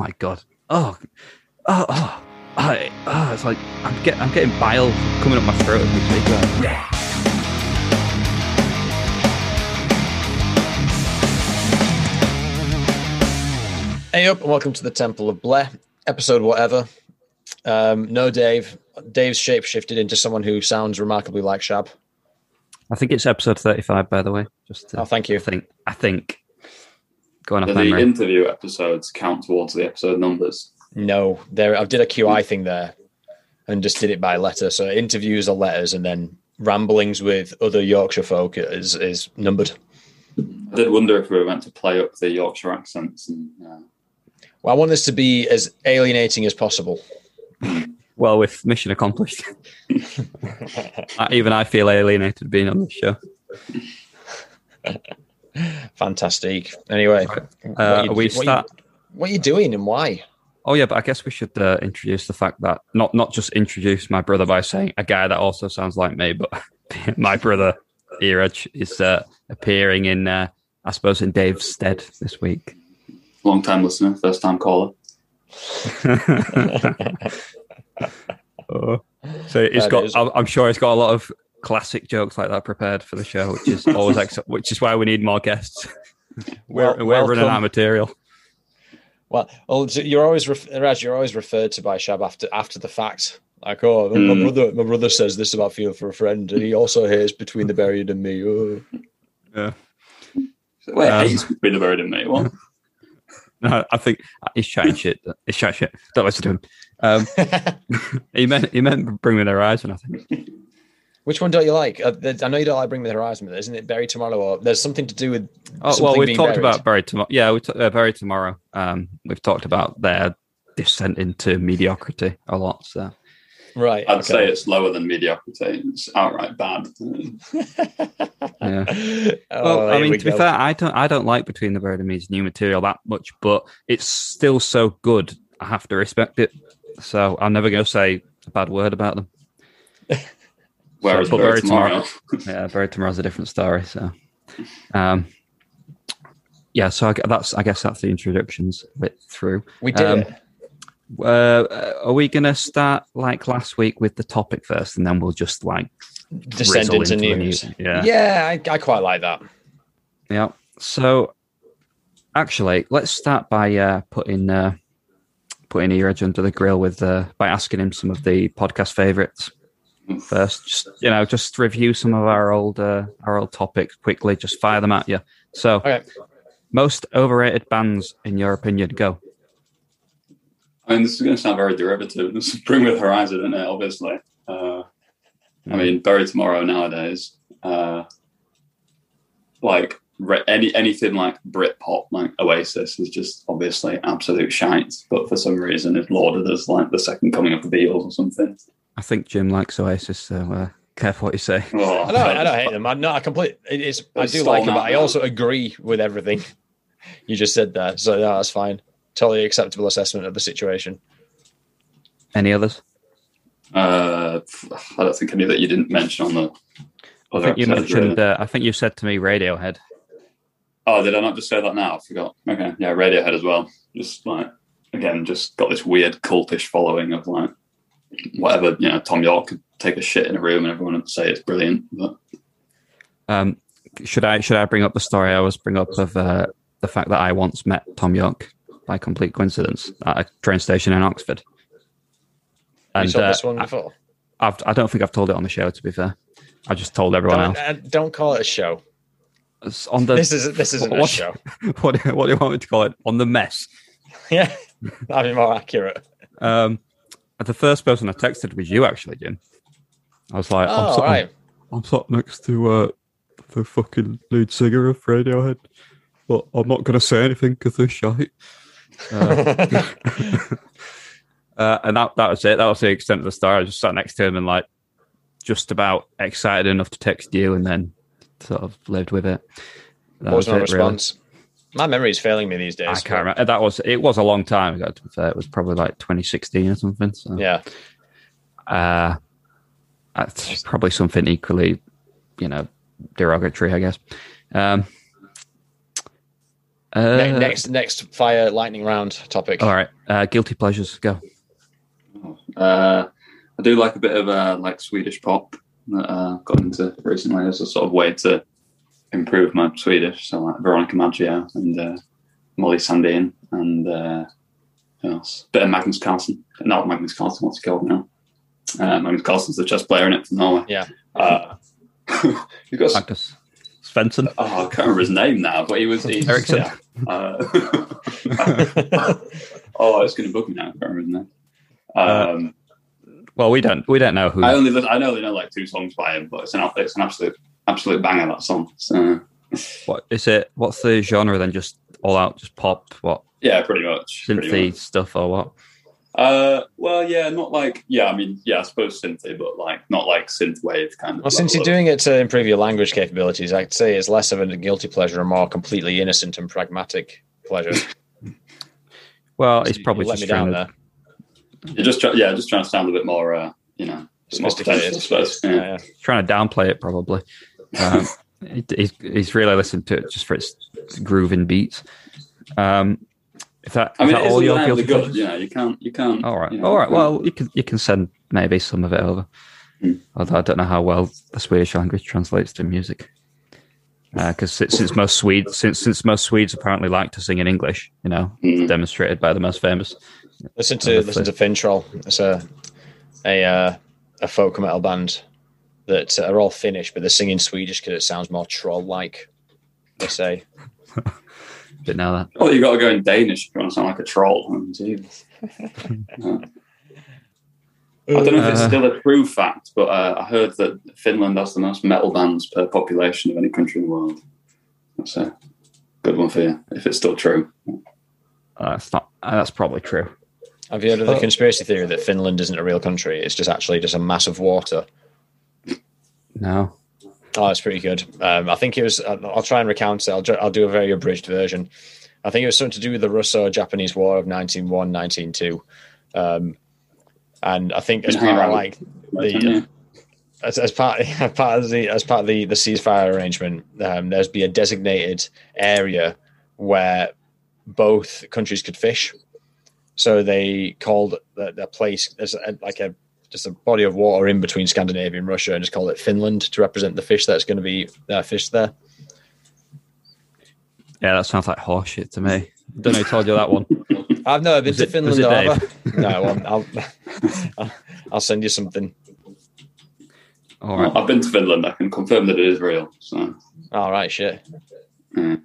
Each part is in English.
my god. Oh, oh, oh. I, oh, it's like I'm get, I'm getting bile coming up my throat as we speak. About. Hey up, and welcome to the Temple of Blair, episode whatever. Um, no Dave. Dave's shape shifted into someone who sounds remarkably like Shab. I think it's episode 35, by the way. Just to, Oh, thank you. I think. I think. Going off Do the memory. interview episodes count towards the episode numbers? No, there. I did a QI thing there, and just did it by letter. So interviews are letters, and then ramblings with other Yorkshire folk is is numbered. I did wonder if we were meant to play up the Yorkshire accents. And, uh, Well, I want this to be as alienating as possible. well, with mission accomplished. Even I feel alienated being on this show. Fantastic. Anyway, what Uh, you- we what you- start. what are you doing and why? Oh yeah, but I guess we should uh, introduce the fact that not not just introduce my brother by saying a guy that also sounds like me, but my brother Iraj is uh, appearing in, uh, I suppose, in Dave's stead this week. long time listener, first time caller. Oh. So he's That got. is- I'm I'm sure it's got a lot of classic jokes like that prepared for the show, which is always ex- which is why we need more guests. We're, Well, we're running out of material. Well, well, so you're always ref- Raj. You're always referred to by Shab after after the fact. Like, oh, my Mm. brother, my brother says this about feel for a friend, and he also hears between the buried and me. Oh. So, wait, Um, he's been a bird in me. What? No, I think he's chatting shit. He's chatting shit. Don't listen to him. Um, he meant he meant Bring Me the Horizon. I think. Which one don't you like? Uh, I know you don't like Bring Me the Horizon, but isn't it Buried Tomorrow? Or there's something to do with. Oh well, we've being talked buried. about Buried Tomorrow. Yeah, we t- uh, Buried Tomorrow. Um, we've talked about their descent into mediocrity a lot. So Right. I'd okay. say it's lower than mediocrity. It's outright bad. yeah. oh, well, I mean, we to be fair, I don't I don't like Between the Buried and Me's new material that much, but it's still so good. I have to respect it. So I'm never going to say a bad word about them. Whereas but Bird Buried tomorrow, yeah, Buried Tomorrow's a different story. So, um, yeah. So I, that's I guess that's the introductions bit through. we did um. Uh, are we going to start like last week with the topic first, and then we'll just like Descend drizzle into the news. Yeah. Yeah, I, I quite like that. Yeah. So, actually, let's start by uh, putting uh, putting Iraj under the grill with uh, by asking him some of the podcast favorites first. Just you know, just review some of our old uh, our old topics quickly. Just fire them at you. So, Okay. most overrated bands in your opinion? Go. I mean, this is going to sound very derivative. This is Bring with Horizon, isn't it? Obviously. Uh, I mean, Bury Tomorrow nowadays. Uh, like re- any anything like Britpop, like Oasis, is just obviously absolute shite. But for some reason, it's lauded as like the second coming of the Beatles or something. I think Jim likes Oasis, so uh, careful what you say. Oh, I don't, I don't hate them. I no, I complete. It is. I do like them, but I also agree with everything you just said there. So no, that's fine. Totally acceptable assessment of the situation. Any others? Uh, I don't think any that you didn't mention on the I think you mentioned. really. Uh, I think you said to me Radiohead. Oh, did I not just say that now? I forgot. Okay, yeah, Radiohead as well. Just like again, just got this weird cultish following of like whatever you know. Thom Yorke could take a shit in a room and everyone would say it's brilliant. But Um, should I should I bring up the story I always bring up of uh, the fact that I once met Thom Yorke by complete coincidence at a train station in Oxford? you And told uh, this one I, before. I've, I don't think I've told it on the show. To be fair, I just told everyone Don't, else. uh, don't call it a show. It's on the This is this isn't a what- show. what, do- what do you want me to call it? On the mess. Yeah, that'd be more accurate. Um, the first person I texted was you, actually, Jim. I was like, I'm, Oh, sat, right. I'm sat next to uh, the fucking lead singer of Radiohead, but I'm not going to say anything because they're shite. Uh, uh, and that, that was it. That was the extent of the story. I just sat next to him and like just about excited enough to text you, and then sort of lived with it. That What was my it, really. Response? My memory is failing me these days. I can't remember. That was it. Was a long time ago. To be fair, it was probably like 2016 or something. So. Yeah, Uh, that's probably something equally, you know, derogatory, I guess. Um, Uh, Ne- next, next fire lightning round topic. All right. Uh, guilty pleasures. Go. Uh, I do like a bit of uh, like Swedish pop that uh, got into recently as a sort of way to improve my Swedish. So like Veronica Maggio and uh, Molly Sandén and uh, who else? Bit of Magnus Carlsen. Not Magnus Carlsen. What's he called now? Uh, Magnus Carlsen's the chess player in it from Norway. Yeah. Uh, you got. Magnus Svensson. Oh, I can't remember his name now, but he was. He's, Ericsson. yeah. Uh, oh, it's going to book me now. I can't remember his name. Um, Well, we don't we don't know who. I only li- I only know like two songs by him, but it's an it's an absolute absolute banger that song. So What is it? What's the genre then? Just all out, just pop, what yeah, pretty much. pretty synthy much. stuff or what? Uh, well, yeah, not like yeah. I mean, yeah, I suppose synthy, but like not like synth wave kind of. Well, since you're of- doing it to improve your language capabilities, I'd say it's less of a guilty pleasure and more completely innocent and pragmatic pleasure. Well, it's You probably let just me trying down to, there. you're just try- yeah, just trying to sound a bit more, uh, you know, a bit more Sophisticated. I suppose. Yeah. Yeah, yeah. trying to downplay it. Probably. Um, he- he's he's really listened to it just for its grooving beats. Um, if that, I mean, that it is all your guilty good. pleasures? You can't, you can't. All right, you know, all right. Well, you can you can send maybe some of it over. Hmm. Although I don't know how well the Swedish language translates to music. Because since, since most Swedes, since since most Swedes apparently like to sing in English, you know, Mm. demonstrated by the most famous. Listen to Honestly. listen to Fintroll. It's a a uh, a folk metal band that are all Finnish, but they're singing Swedish because it sounds more troll like. They say. Didn't know that. Well, you've got to go in Danish if you want to sound like a troll. Oh, jeez. Uh, I don't know if it's Uh, still a true fact, but uh, I heard that Finland has the most metal bands per population of any country in the world. That's a good one for you, if it's still true. Uh, that's not. Uh, that's probably true. Have you heard of the Oh. conspiracy theory that Finland isn't a real country? It's just actually just a mass of water. No. Oh, it's pretty good. Um, I think it was. I'll I'll try and recount it. I'll, ju- I'll do a very abridged version. I think it was something to do with the Russo-Japanese War of 1901, 1902. Um, and I think as part of like the as, as part as part of the as part of the, the ceasefire arrangement, um, there's be a designated area where both countries could fish. So they called the, the place as a, like a just a body of water in between Scandinavia and Russia, and just call it Finland to represent the fish that's going to be uh, fished there. Yeah, that sounds like horseshit to me. Don't know who told you that one. I've never been Was to it- Finland. it though, Dave? no, I'll, I'll, I'll, I'll send you something. All right. I've been to Finland. I can confirm that it is real. So, All right, shit. yeah.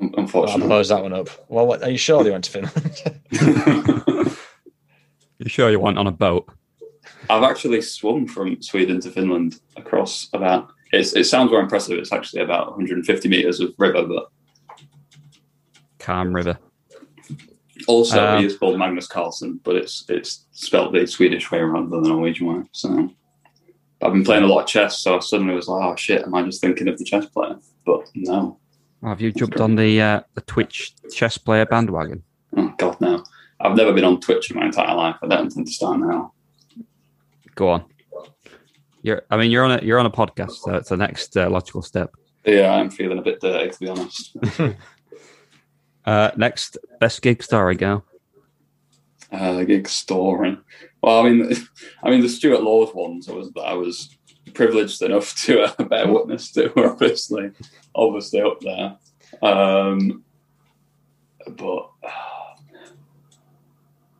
Un- I'll close that one up. Well, what, are you sure they went to Finland? You sure you went on a boat? I've actually swum from Sweden to Finland across about. It's, it sounds more impressive. It's actually about 150 meters of river, but Calm River. also Um, he is called Magnus Carlson, but it's it's spelled the Swedish way rather than the Norwegian way. So I've been playing a lot of chess, so I suddenly was like, "Oh shit, am I just thinking of the chess player?" But no, have you jumped on the uh, the Twitch chess player bandwagon? oh god, no. I've never been on Twitch in my entire life. I don't intend to start now. Go on. You're. I mean, you're on a you're on a podcast, so it's the next uh, logical step. Yeah, I'm feeling a bit dirty to be honest. Uh, next, best gig story, go. uh, gig story. Well, I mean, I mean the Stuart Laws ones. I was I was privileged enough to uh, bear witness to. Were obviously, obviously up there. Um, but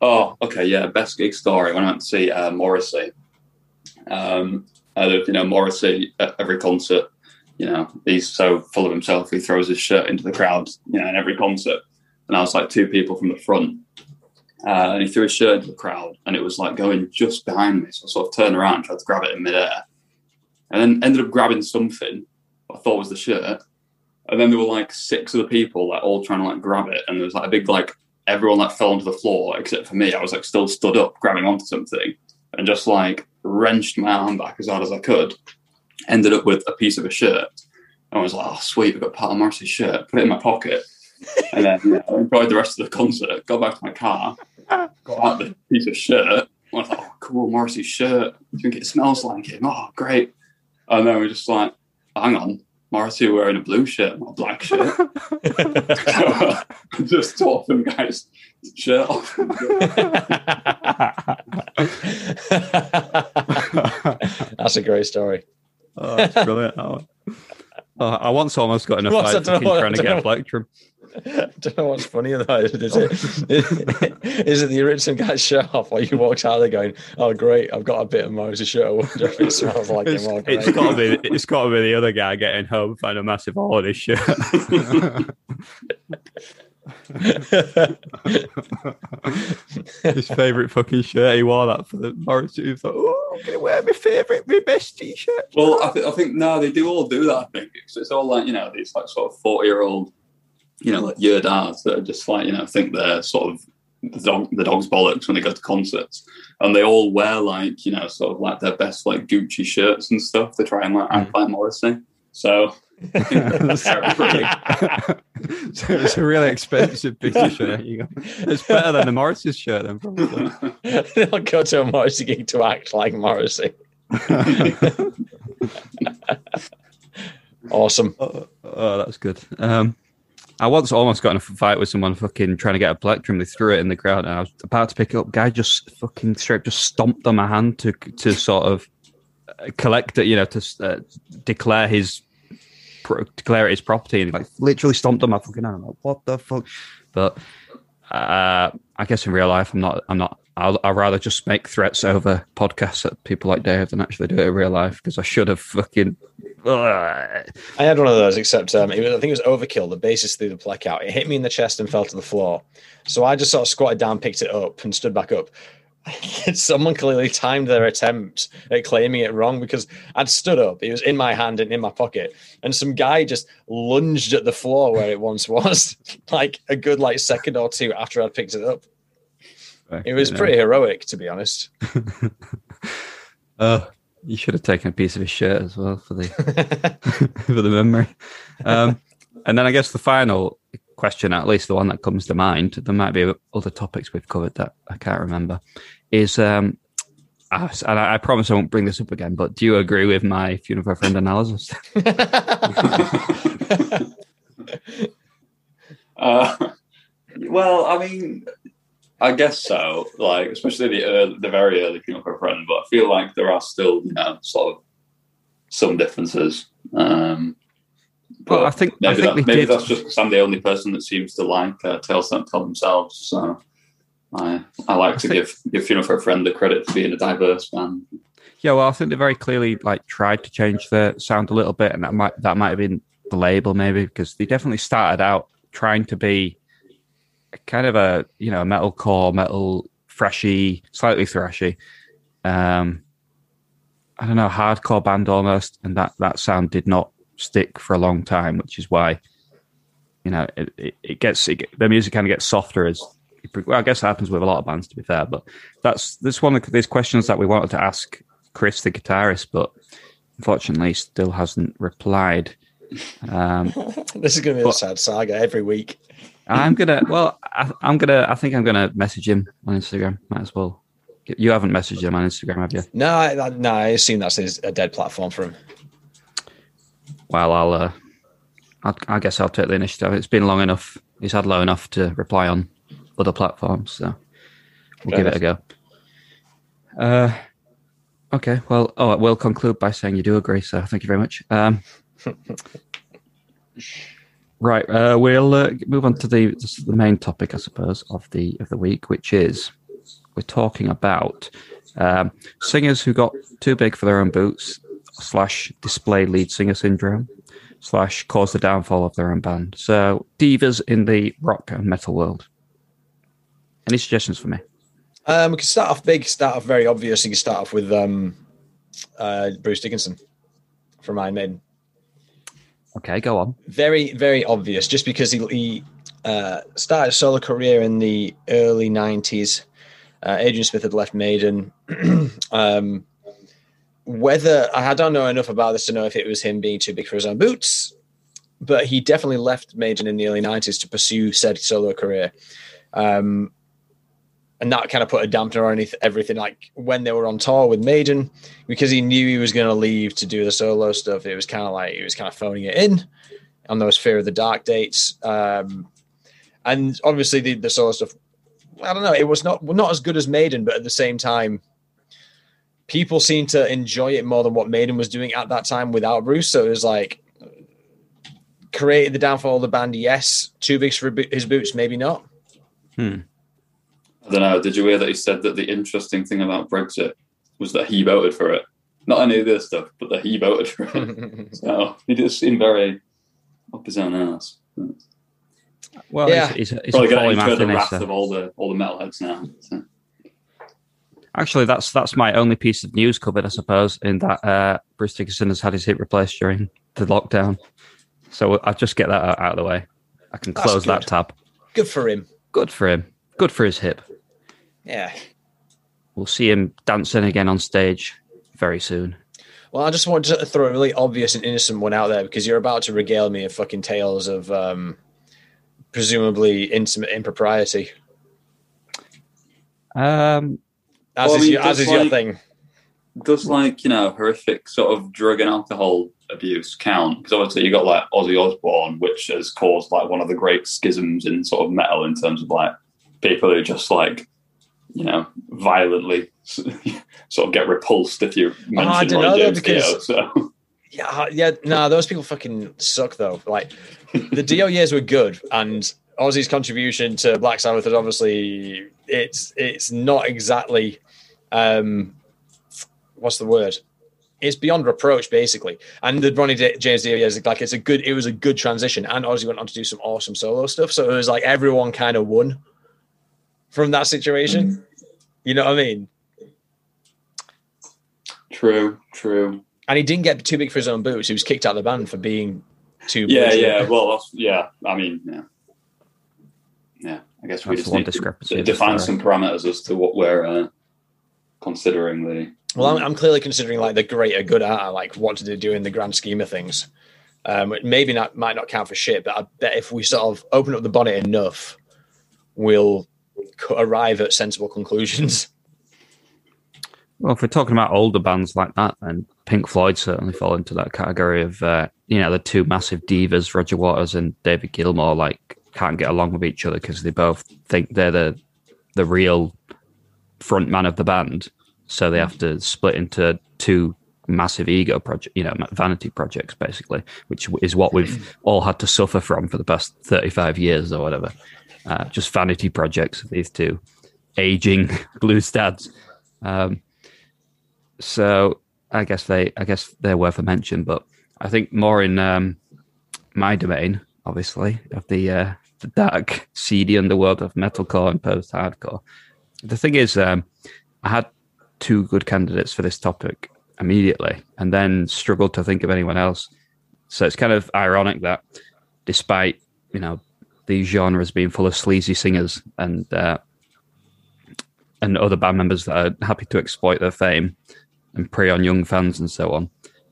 oh, okay, yeah. Best gig story when I went to see uh, Morrissey. Um, I lived, you know, Morrissey at every concert. You know, he's so full of himself. He throws his shirt into the crowd. You know, in every concert. And I was like two people from the front uh, and he threw his shirt into the crowd, and it was like going just behind me. So I sort of turned around, tried to grab it in midair, and then ended up grabbing something I thought was the shirt. And then there were like six other people, like all trying to like grab it, and there was like a big like everyone like fell onto the floor except for me. I was like still stood up, grabbing onto something, and just like wrenched my arm back as hard as I could. Ended up with a piece of a shirt. I was like, "Oh, sweet! I've got Pat Morrissey's shirt." Put it in my pocket, and then know, I enjoyed the rest of the concert. Got back to my car, got out the piece of shirt. I was like, oh, cool, Morrissey's shirt. You think it smells like him? Oh, great. And then we just like, hang on, Morrissey wearing a blue shirt, not a black shirt. so, just tore some guy's shirt off. That's a great story. Oh, that's brilliant. Oh. Oh, I once almost got in a What's- I fight don't know fucking what- trying to get don't a plectrum. I don't know what's funny about it. Is it, is it the original guy's shirt off while you walked out there going, oh, great, I've got a bit of Morrissey shirt. I wonder if it smells like It's, him. It's great. got to be. It's got to be the other guy getting home, find a massive hole in his shirt. his favourite fucking shirt. He wore that for the Morrissey. He was like, "Oh, I'm gonna wear my favourite, my best t-shirt." Well, I, th- I think no, they do all do that. I think it's, it's all like you know these like sort of forty year old, you know, like year dads that are just like you know think they're sort of the dog the dog's bollocks when they go to concerts, and they all wear like you know sort of like their best like Gucci shirts and stuff to try and like act like Morrissey. So I think that's pretty- so it's a really expensive piece of shirt. It's better than the Morris's shirt, then probably. They'll go to a Morrissey gig to act like Morrissey. Awesome. Oh, oh, that's good. Um, I once almost got in a fight with someone fucking trying to get a plectrum. They threw it in the crowd, and I was about to pick it up. Guy just fucking straight just stomped on my hand to to sort of uh, collect it, you know, to uh, declare his pro- declare it his property, and he, like literally stomped on my fucking hand. I'm like, what the fuck? But uh, I guess in real life, I'm not. I'm not. I'll, I'd rather just make threats over podcasts at people like Dave than actually do it in real life because I should have fucking. I had one of those, except um, was, I think it was overkill. The basis threw the plec out. It hit me in the chest and fell to the floor. So I just sort of squatted down, picked it up, and stood back up. Someone clearly timed their attempt at claiming it wrong because I'd stood up. It was in my hand and in my pocket, and some guy just lunged at the floor where it once was, like a good like second or two after I'd picked it up. It was You know. pretty heroic, to be honest. Uh, you should have taken a piece of his shirt as well for the for the memory. Um, and then I guess the final question, at least the one that comes to mind, there might be other topics we've covered that I can't remember, is um, I, and I, I promise I won't bring this up again, but do you agree with my funeral friend analysis? Uh, well, I mean, I guess so. Like, especially the early, the very early funeral for a friend, but I feel like there are still, you know, sort of some differences. Um, but Well, I think I maybe, think that, maybe did. that's just because I'm the only person that seems to like uh, tales don't tell themselves. So I I like I to think- give give funeral for a friend the credit for being a diverse band. Yeah, well, I think they very clearly like tried to change the sound a little bit, and that might that might have been the label maybe because they definitely started out trying to be kind of a you know metalcore, metal freshy, slightly thrashy. Um, I don't know, hardcore band almost, and that that sound did not stick for a long time, which is why you know it, it, it gets it, the music kind of gets softer as well, I guess it happens with a lot of bands to be fair, but that's this one of these questions that we wanted to ask Chris, the guitarist, but unfortunately still hasn't replied. Um, this is going to be a sad saga every week. I'm gonna, well, I, I'm gonna, I think I'm gonna message him on Instagram. Might as well. You haven't messaged him on Instagram, have you? No, I, I, no, I assume that's his, a dead platform for him. Well, I'll, uh, I'll, I guess I'll take the initiative. It's been long enough. He's had low enough to reply on other platforms, so we'll Fair give it a go. Uh, okay. Well, oh, we'll conclude by saying you do agree. So thank you very much. Um, right. Uh, we'll uh, move on to the the main topic, I suppose, of the of the week, which is we're talking about um, singers who got too big for their own boots slash display lead singer syndrome slash cause the downfall of their own band. So divas in the rock and metal world. Any suggestions for me? Um, we can start off big, start off very obvious. You can start off with um, uh, Bruce Dickinson from Iron Maiden. Okay, go on. Very, very obvious, just because he, he uh, started a solo career in the early 90s. Uh, Adrian Smith had left Maiden. um, whether I don't know enough about this to know if it was him being too big for his own boots, but he definitely left Maiden in the early 90s to pursue said solo career. Um, and that kind of put a dampener on everything. Like when they were on tour with Maiden, because he knew he was going to leave to do the solo stuff. It was kind of like he was kind of phoning it in on those Fear of the Dark dates, um, and obviously the, the solo stuff. I don't know. It was not not as good as Maiden, but at the same time, people seemed to enjoy it more than what Maiden was doing at that time without Bruce. So it was like created the downfall of the band. Yes, too big for his boots. Maybe not. Hmm. I don't know. Did you hear that he said that the interesting thing about Brexit was that he voted for it? Not any of this stuff, but that he voted for it. so he just seemed very up his own ass. Well, Yeah. it's, it's, it's Probably a going to incur the polymath, wrath of all the all the metalheads now. So. Actually, that's that's my only piece of news covered, I suppose, in that uh, Bruce Dickinson has had his hip replaced during the lockdown. So I'll just get that out, out of the way. I can close that tab. Good for him. Good for him. Good for his hip. Yeah. We'll see him dancing again on stage very soon. Well, I just wanted to throw a really obvious and innocent one out there because you're about to regale me of fucking tales of um, presumably intimate impropriety, Um, as Well, I is, mean, your, as just is your like- thing. Does like you know horrific sort of drug and alcohol abuse count? Because obviously you got like Ozzy Osbourne, which has caused like one of the great schisms in sort of metal in terms of like people who just like you know violently sort of get repulsed if you mention I don't Roy know, James Dio. because- So Yeah, yeah. No, those people fucking suck though. Like the Dio years were good, and Ozzy's contribution to Black Sabbath is obviously it's it's not exactly um what's the word? It's beyond reproach, basically. And the Ronnie J- James Dio years, like it's a good, it was a good transition. And Ozzy went on to do some awesome solo stuff, so it was like everyone kind of won from that situation. You know what I mean? true, true. And he didn't get too big for his own boots. He was kicked out of the band for being too. Yeah, bougie. yeah. Well, that's, yeah. I mean, yeah, yeah. I guess we That's just one need to discrepancy d- define some parameters as to what we're uh, considering the. Well, I'm, I'm clearly considering like the greater good out, like what did they do in the grand scheme of things. Um, maybe not might not count for shit, but I bet if we sort of open up the bonnet enough, we'll co- arrive at sensible conclusions. well, if we're talking about older bands like that, then Pink Floyd certainly fall into that category of, uh, you know, the two massive divas, Roger Waters and David Gilmour, like can't get along with each other because they both think they're the the real front man of the band. So they have to split into two massive ego project, you know, vanity projects, basically, which is what we've all had to suffer from for the past 35 years or whatever. Uh, just vanity projects of these two aging blue dads. Um, so I guess they, I guess they're worth a mention, but I think more in um, my domain, obviously, of the uh, the dark, seedy underworld of metalcore and post-hardcore. The thing is, um, I had two good candidates for this topic immediately, and then struggled to think of anyone else. So it's kind of ironic that, despite you know these genres being full of sleazy singers and uh, and other band members that are happy to exploit their fame and prey on young fans and so on,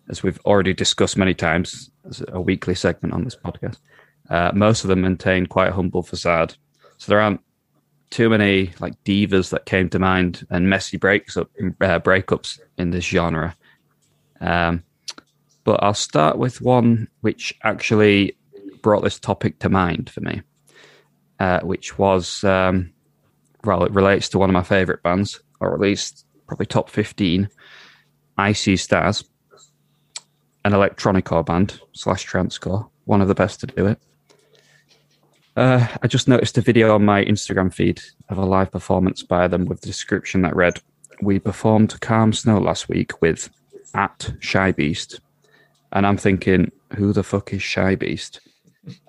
as we've already discussed many times as a weekly segment on this podcast. Uh, most of them maintain quite a humble facade, so there aren't too many like divas that came to mind and messy breaks up uh, breakups in this genre. Um, but I'll start with one which actually brought this topic to mind for me, uh, which was um, well, it relates to one of my favorite bands, or at least probably top fifteen. I See Stars, an electronicore band slash transcore, one of the best to do it. Uh, I just noticed a video on my Instagram feed of a live performance by them with the description that read, "We performed Calm Snow last week with at Shy Beast," and I'm thinking, who the fuck is Shy Beast?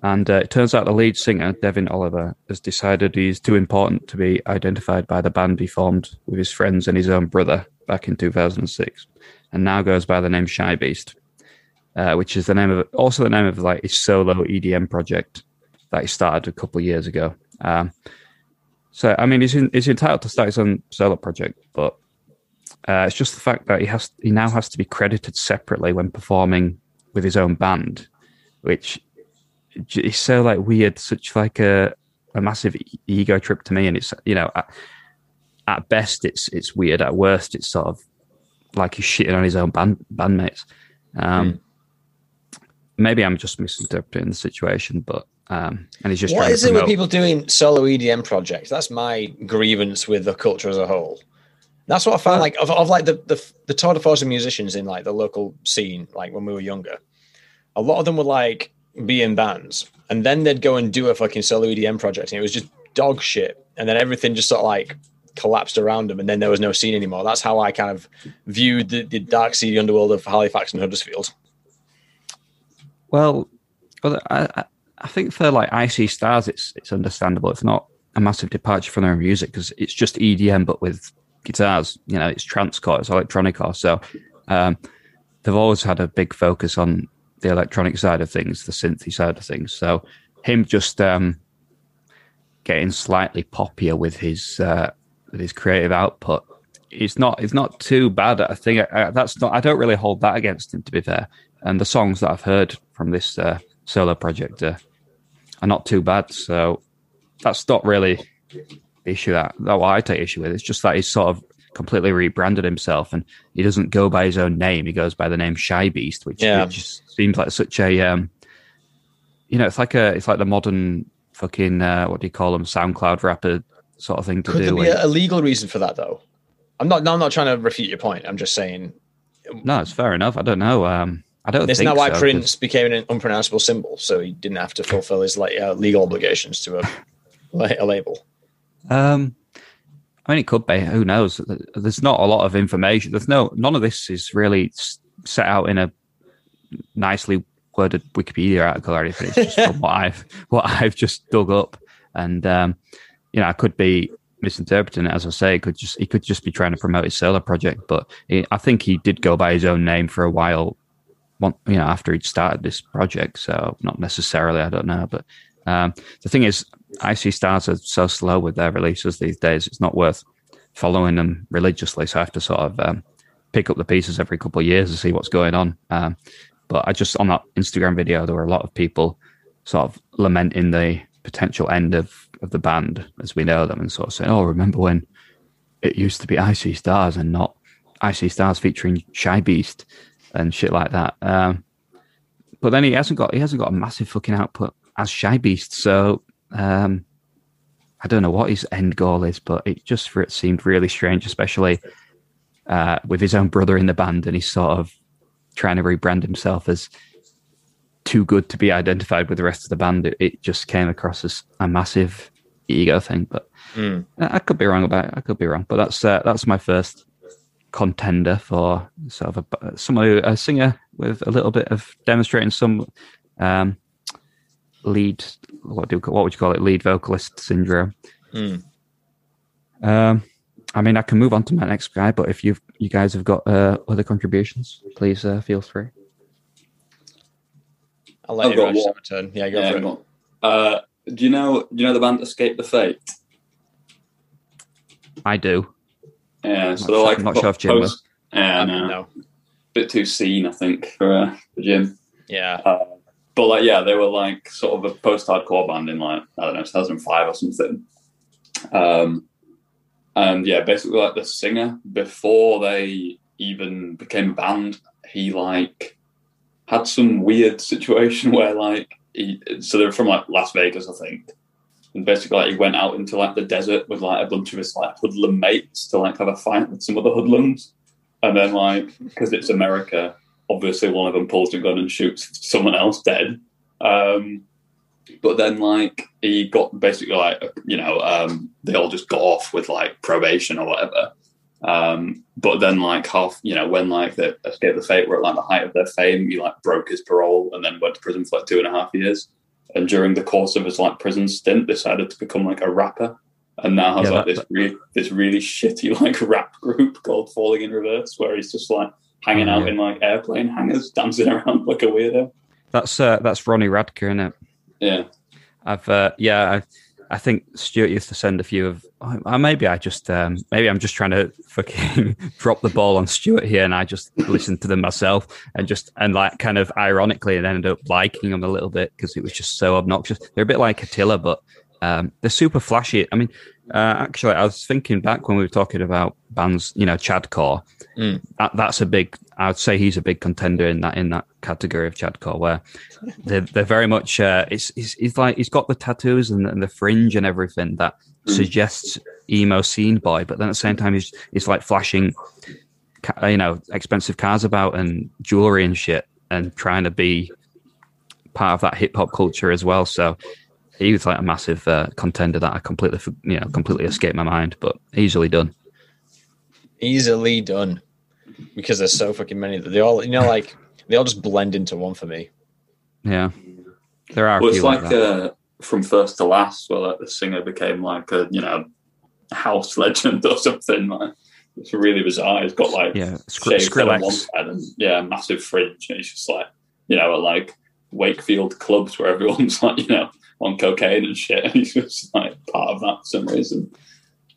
And uh, it turns out the lead singer, Devin Oliver, has decided he's too important to be identified by the band he formed with his friends and his own brother back in 2006, and now goes by the name Shy Beast, uh, which is the name of also the name of like his solo EDM project that he started a couple of years ago. Um, so I mean, he's in, he's entitled to start his own solo project, but uh, it's just the fact that he has he now has to be credited separately when performing with his own band, which is so like weird, such like a a massive ego trip to me. And it's you know, I, at best it's it's weird. At worst, it's sort of like he's shitting on his own band bandmates. Um, Maybe I'm just misinterpreting the situation, but um, and he's just What is it with people doing solo EDM projects? That's my grievance with the culture as a whole. That's what I found like of, of like the, the the tour de force of musicians in like the local scene, like when we were younger. A lot of them were like be in bands, and then they'd go and do a fucking solo EDM project, and it was just dog shit. And then everything just sort of like collapsed around them, and then there was no scene anymore. That's how I kind of viewed the, the dark seedy underworld of Halifax and Huddersfield. Well, well, I, I- think for like I See Stars, it's it's understandable. It's not a massive departure from their music because it's just EDM but with guitars. You know, it's transcore, it's electronic. So um, they've always had a big focus on the electronic side of things, the synthy side of things. So him just um, getting slightly poppier with his uh, with his creative output. It's not it's not too bad. I think I, I, that's not. I don't really hold that against him, to be fair. And the songs that I've heard from this uh, solo project uh, are not too bad. So that's not really the issue that, that what I take issue with. It's just that he's sort of completely rebranded himself and he doesn't go by his own name. He goes by the name Shy Beast, which, Yeah. which just seems like such a um, you know, it's like a it's like the modern fucking uh, what do you call them, SoundCloud rapper sort of thing to Could there be And- a, a legal reason for that though? I'm not. No, I'm not trying to refute your point. I'm just saying. no, it's fair enough. I don't know. Um, I don't Isn't think that why so, 'cause- Prince became an unpronounceable symbol? So he didn't have to fulfill his like uh, legal obligations to a, a label. Um, I mean, it could be. Who knows? There's not a lot of information. There's no none of this is really set out in a nicely worded Wikipedia article or anything. It's just from what I've what I've just dug up, and um, you know, I could be misinterpreting it. As I say, it could just he could just be trying to promote his solo project, but he, I think he did go by his own name for a while. One, you know, after he'd started this project, so not necessarily. I don't know, but um, the thing is, I See Stars are so slow with their releases these days. It's not worth following them religiously. So I have to sort of um, pick up the pieces every couple of years to see what's going on. Um, but I just on that Instagram video, there were a lot of people sort of lamenting the potential end of, of the band as we know them, and sort of saying, "Oh, remember when it used to be I See Stars and not I See Stars featuring Shy Beast and shit like that." Um, but then he hasn't got he hasn't got a massive fucking output as Shy Beast, so um, I don't know what his end goal is, but it just for it seemed really strange, especially uh, with his own brother in the band, and he's sort of trying to rebrand himself as too good to be identified with the rest of the band. It, it just came across as a massive ego thing, but Mm. I I could be wrong about it. I could be wrong, but that's uh, that's my first contender for sort of a someone a singer with a little bit of demonstrating some um, lead. What do what would you call it? Lead vocalist syndrome. Mm. Um, I mean, I can move on to my next guy, but if you you guys have got uh, other contributions, please uh, feel free. I'll let I've you got Raj, one. turn. Yeah, go Yeah, for it. Uh, do you know? Do you know the band Escape the Fate? I do. Yeah, so Not they're sure- like not sure if Jim will. Yeah, Um, no, no. bit too seen, I think, for uh, for Jim. Yeah. Uh, but like, yeah, they were like sort of a post-hardcore band in like I don't know, 2005 or something. Um, and yeah, basically like the singer before they even became a band, he like had some weird situation where like he so they're from like Las Vegas, I think. And basically, like, he went out into like the desert with like a bunch of his like hoodlum mates to like have a fight with some other hoodlums, and then like because it's America, obviously one of them pulls a gun and shoots someone else dead. Um, but then like he got basically like you know um, they all just got off with like probation or whatever. Um, but then like half you know when like the Escape the Fate were at like the height of their fame, he like broke his parole and then went to prison for like two and a half years. And during the course of his like prison stint, decided to become like a rapper. And now has Yeah, like this re- this really shitty like rap group called Falling in Reverse, where he's just like hanging Oh, out yeah. in like airplane hangars, dancing around like a weirdo. That's uh, that's Ronnie Radke, isn't it? Yeah, I've uh, yeah, I, I think Stuart used to send a few of. Uh, maybe I just um, maybe I'm just trying to fucking drop the ball on Stuart here, and I just listened to them myself and just and like kind of ironically, and ended up liking them a little bit because it was just so obnoxious. They're a bit like Attila, but um, they're super flashy. I mean, Uh, actually, I was thinking back when we were talking about bands, you know, Chadcore. Mm. That, that's a big. I would say he's a big contender in that in that category of Chadcore, where they're they're very much. Uh, it's, it's it's like he's got the tattoos and, and the fringe and everything that Mm. suggests emo scene boy, but then at the same time he's he's like flashing, you know, expensive cars about and jewelry and shit, and trying to be part of that hip hop culture as well. So he was like a massive uh, contender that I completely, you know, completely escaped my mind, but easily done. Easily done. Because there's so fucking many that they all, you know, like they all just blend into one for me. Yeah, there are. A Well, few it's like like uh, from first to last, where like the singer became like a you know house legend or something. Like it's really bizarre. He's got like yeah, Skr- shaved on one side and yeah, massive fringe, and he's just like you know like Wakefield clubs where everyone's like you know on cocaine and shit, and he's just like part of that for some reason.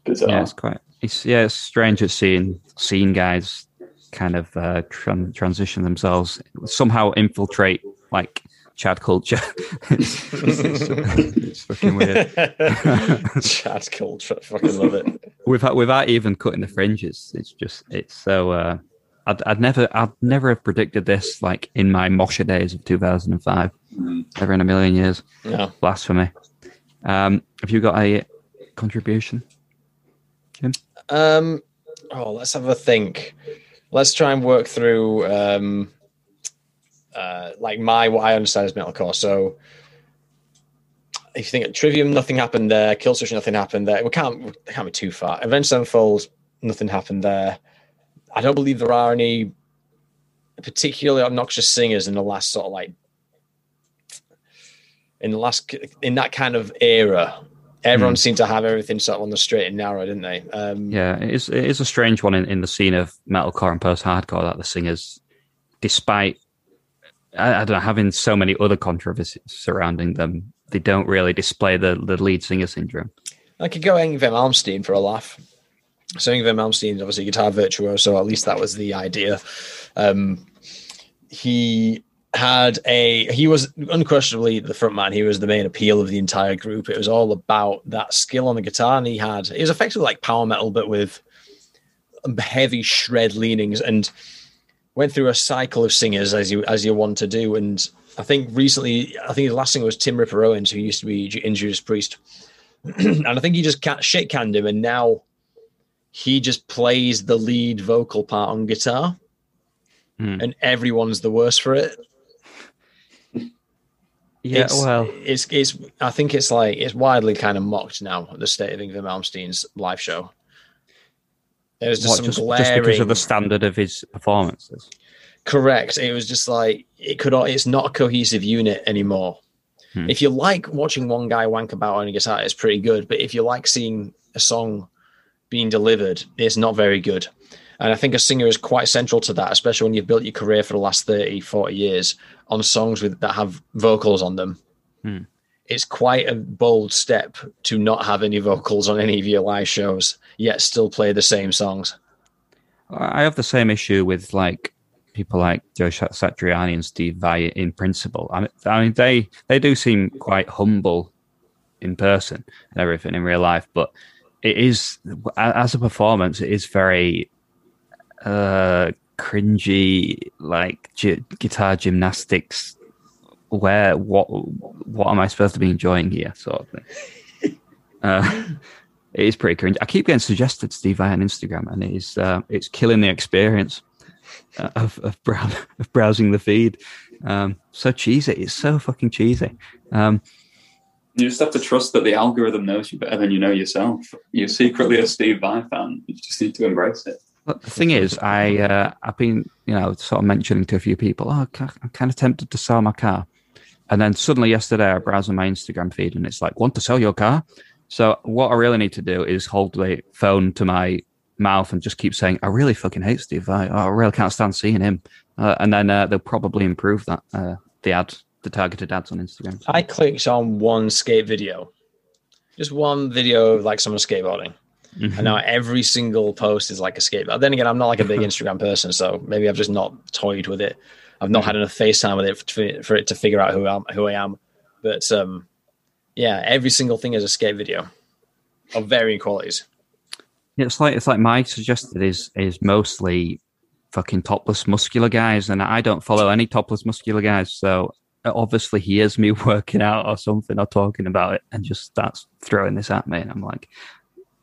Bizarre. Yeah, it's quite. It's yeah, it's strange at seeing seeing guys kind of uh, tran- transition themselves somehow infiltrate like Chad culture. it's, it's, it's fucking weird. Chad culture. Fucking love it. without without even cutting the fringes. It's just it's so. Uh, I'd, I'd never I'd never have predicted this like in my Mosher days of 2005. Mm. Never in a million years. No. Blasphemy. Um, have you got a contribution? Um, oh, let's have a think. Let's try and work through um, uh, like my what I understand as metalcore. So, if you think at Trivium, nothing happened there. Killswitch, nothing happened there. We can't we can't be too far. Avenged Sevenfold, nothing happened there. I don't believe there are any particularly obnoxious singers in the last sort of like in the last in that kind of era. Everyone Hmm. seemed to have everything sort of on the straight and narrow, didn't they? Um, Yeah, it is, it is a strange one in, in the scene of metalcore and post hardcore that the singers, despite I, I don't know having so many other controversies surrounding them, they don't really display the, the lead singer syndrome. I could go Yngwie Malmsteen for a laugh. So Yngwie Malmsteen, obviously guitar virtuoso. At least that was the idea. Um, he had a he was unquestionably the front man. He was the main appeal of the entire group. It was all about that skill on the guitar, and he had it was effectively like power metal, but with heavy shred leanings, and went through a cycle of singers as you as you want to do. And I think recently, I think the last singer was Tim Ripper Owens, who used to be in Judas Priest and I think he just ca- shit canned him, and now he just plays the lead vocal part on guitar, Hmm. and everyone's the worse for it. Yeah, it's, well, it's it's. I think it's like it's widely kind of mocked now. The state of Yngwie Malmsteen's live show. There's just what, some just, glaring. just because of the standard of his performances. Correct. It was just like it could. It's not a cohesive unit anymore. Hmm. If you like watching one guy wank about on a guitar, it's pretty good. But if you like seeing a song being delivered, it's not very good. And I think a singer is quite central to that, especially when you've built your career for the last 30, 40 years on songs with that have vocals on them. Hmm. It's quite a bold step to not have any vocals on any of your live shows, yet still play the same songs. I have the same issue with like people like Joe Sat- Satriani and Steve Vai in principle. I mean, I mean, they they do seem quite humble in person and everything in real life, but it is as a performance, it is very uh cringy, like guitar gymnastics. Where what what am I supposed to be enjoying here, sort of thing. Uh, it is pretty cringe. I keep getting suggested Steve on Instagram, and it is uh, it's killing the experience uh, of of, brow- of browsing the feed. Um, so cheesy. It's so fucking cheesy. Um, You just have to trust that the algorithm knows you better than you know yourself. You're secretly a Steve Vai fan. You just need to embrace it. but the thing is, I uh, I've been you know sort of mentioning to a few people, oh, I'm kind of tempted to sell my car, and then suddenly yesterday I browsed my Instagram feed, and it's like, want to sell your car? So what I really need to do is hold the phone to my mouth and just keep saying, I really fucking hate Steve Vai. Oh, I really can't stand seeing him. Uh, and then uh, they'll probably improve that uh, the ad, the targeted ads on Instagram. I clicked on one skate video, just one video of like someone skateboarding. And now every single post is like a skateboard. Then again, I'm not like a big Instagram person, so maybe I've just not toyed with it. I've not had enough FaceTime with it for, for it to figure out who I'm, who I am. But um, yeah, every single thing is a skate video. of varying qualities. Yeah, it's like it's like Mike suggested is is mostly fucking topless muscular guys, and I don't follow any topless muscular guys, so obviously hears me working out or something or talking about it and just starts throwing this at me, and I'm like,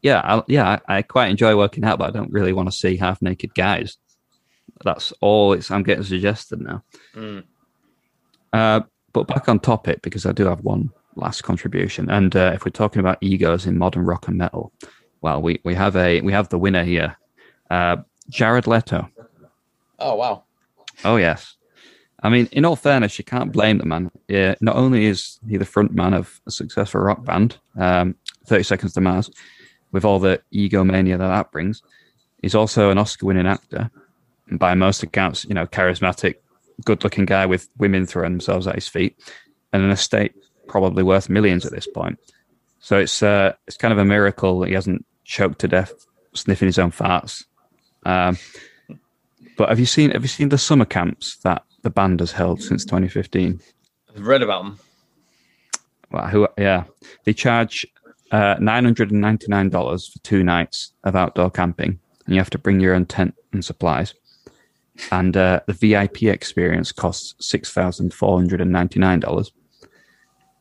yeah, I, yeah, I, I quite enjoy working out, but I don't really want to see half naked guys. That's all it's I'm getting suggested now. Mm. Uh, but back on topic because I do have one last contribution, and uh, if we're talking about egos in modern rock and metal, well, we, we have a we have the winner here, uh, Jared Leto. Oh wow! Oh yes, I mean, in all fairness, you can't blame the man. Yeah, not only is he the front man of a successful rock band, um, Thirty Seconds to Mars, with all the egomania that that brings, he's also an Oscar-winning actor, and by most accounts, you know, charismatic, good-looking guy with women throwing themselves at his feet, and an estate probably worth millions at this point. So it's uh, it's kind of a miracle that he hasn't choked to death sniffing his own farts. Um, but have you seen have you seen the summer camps that the band has held since 2015? I've read about them. Well, who? Yeah, they charge uh, nine hundred and ninety nine dollars for two nights of outdoor camping, and you have to bring your own tent and supplies. And uh, the VIP experience costs six thousand four hundred and ninety nine dollars.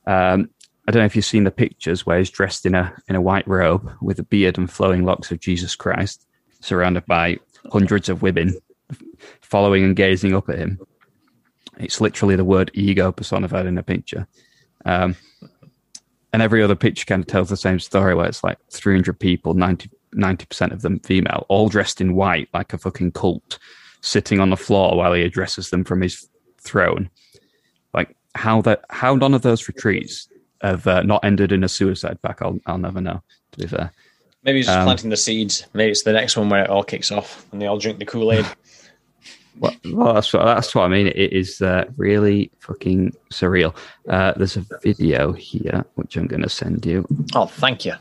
Um, I don't know if you've seen the pictures where he's dressed in a in a white robe with a beard and flowing locks of Jesus Christ, surrounded by hundreds of women following and gazing up at him. It's literally the word ego personified in a picture. Um, and every other picture kind of tells the same story where it's like 300 people, 90, 90% of them female, all dressed in white like a fucking cult, sitting on the floor while he addresses them from his throne. Like how that, how none of those retreats have uh, not ended in a suicide pact, I'll, I'll never know, to be fair. Maybe he's just Um, planting the seeds. Maybe it's the next one where it all kicks off and they all drink the Kool Aid. Well, well, that's what that's what I mean. It is uh, really fucking surreal. Uh, there's a video here which I'm going to send you, oh, thank you.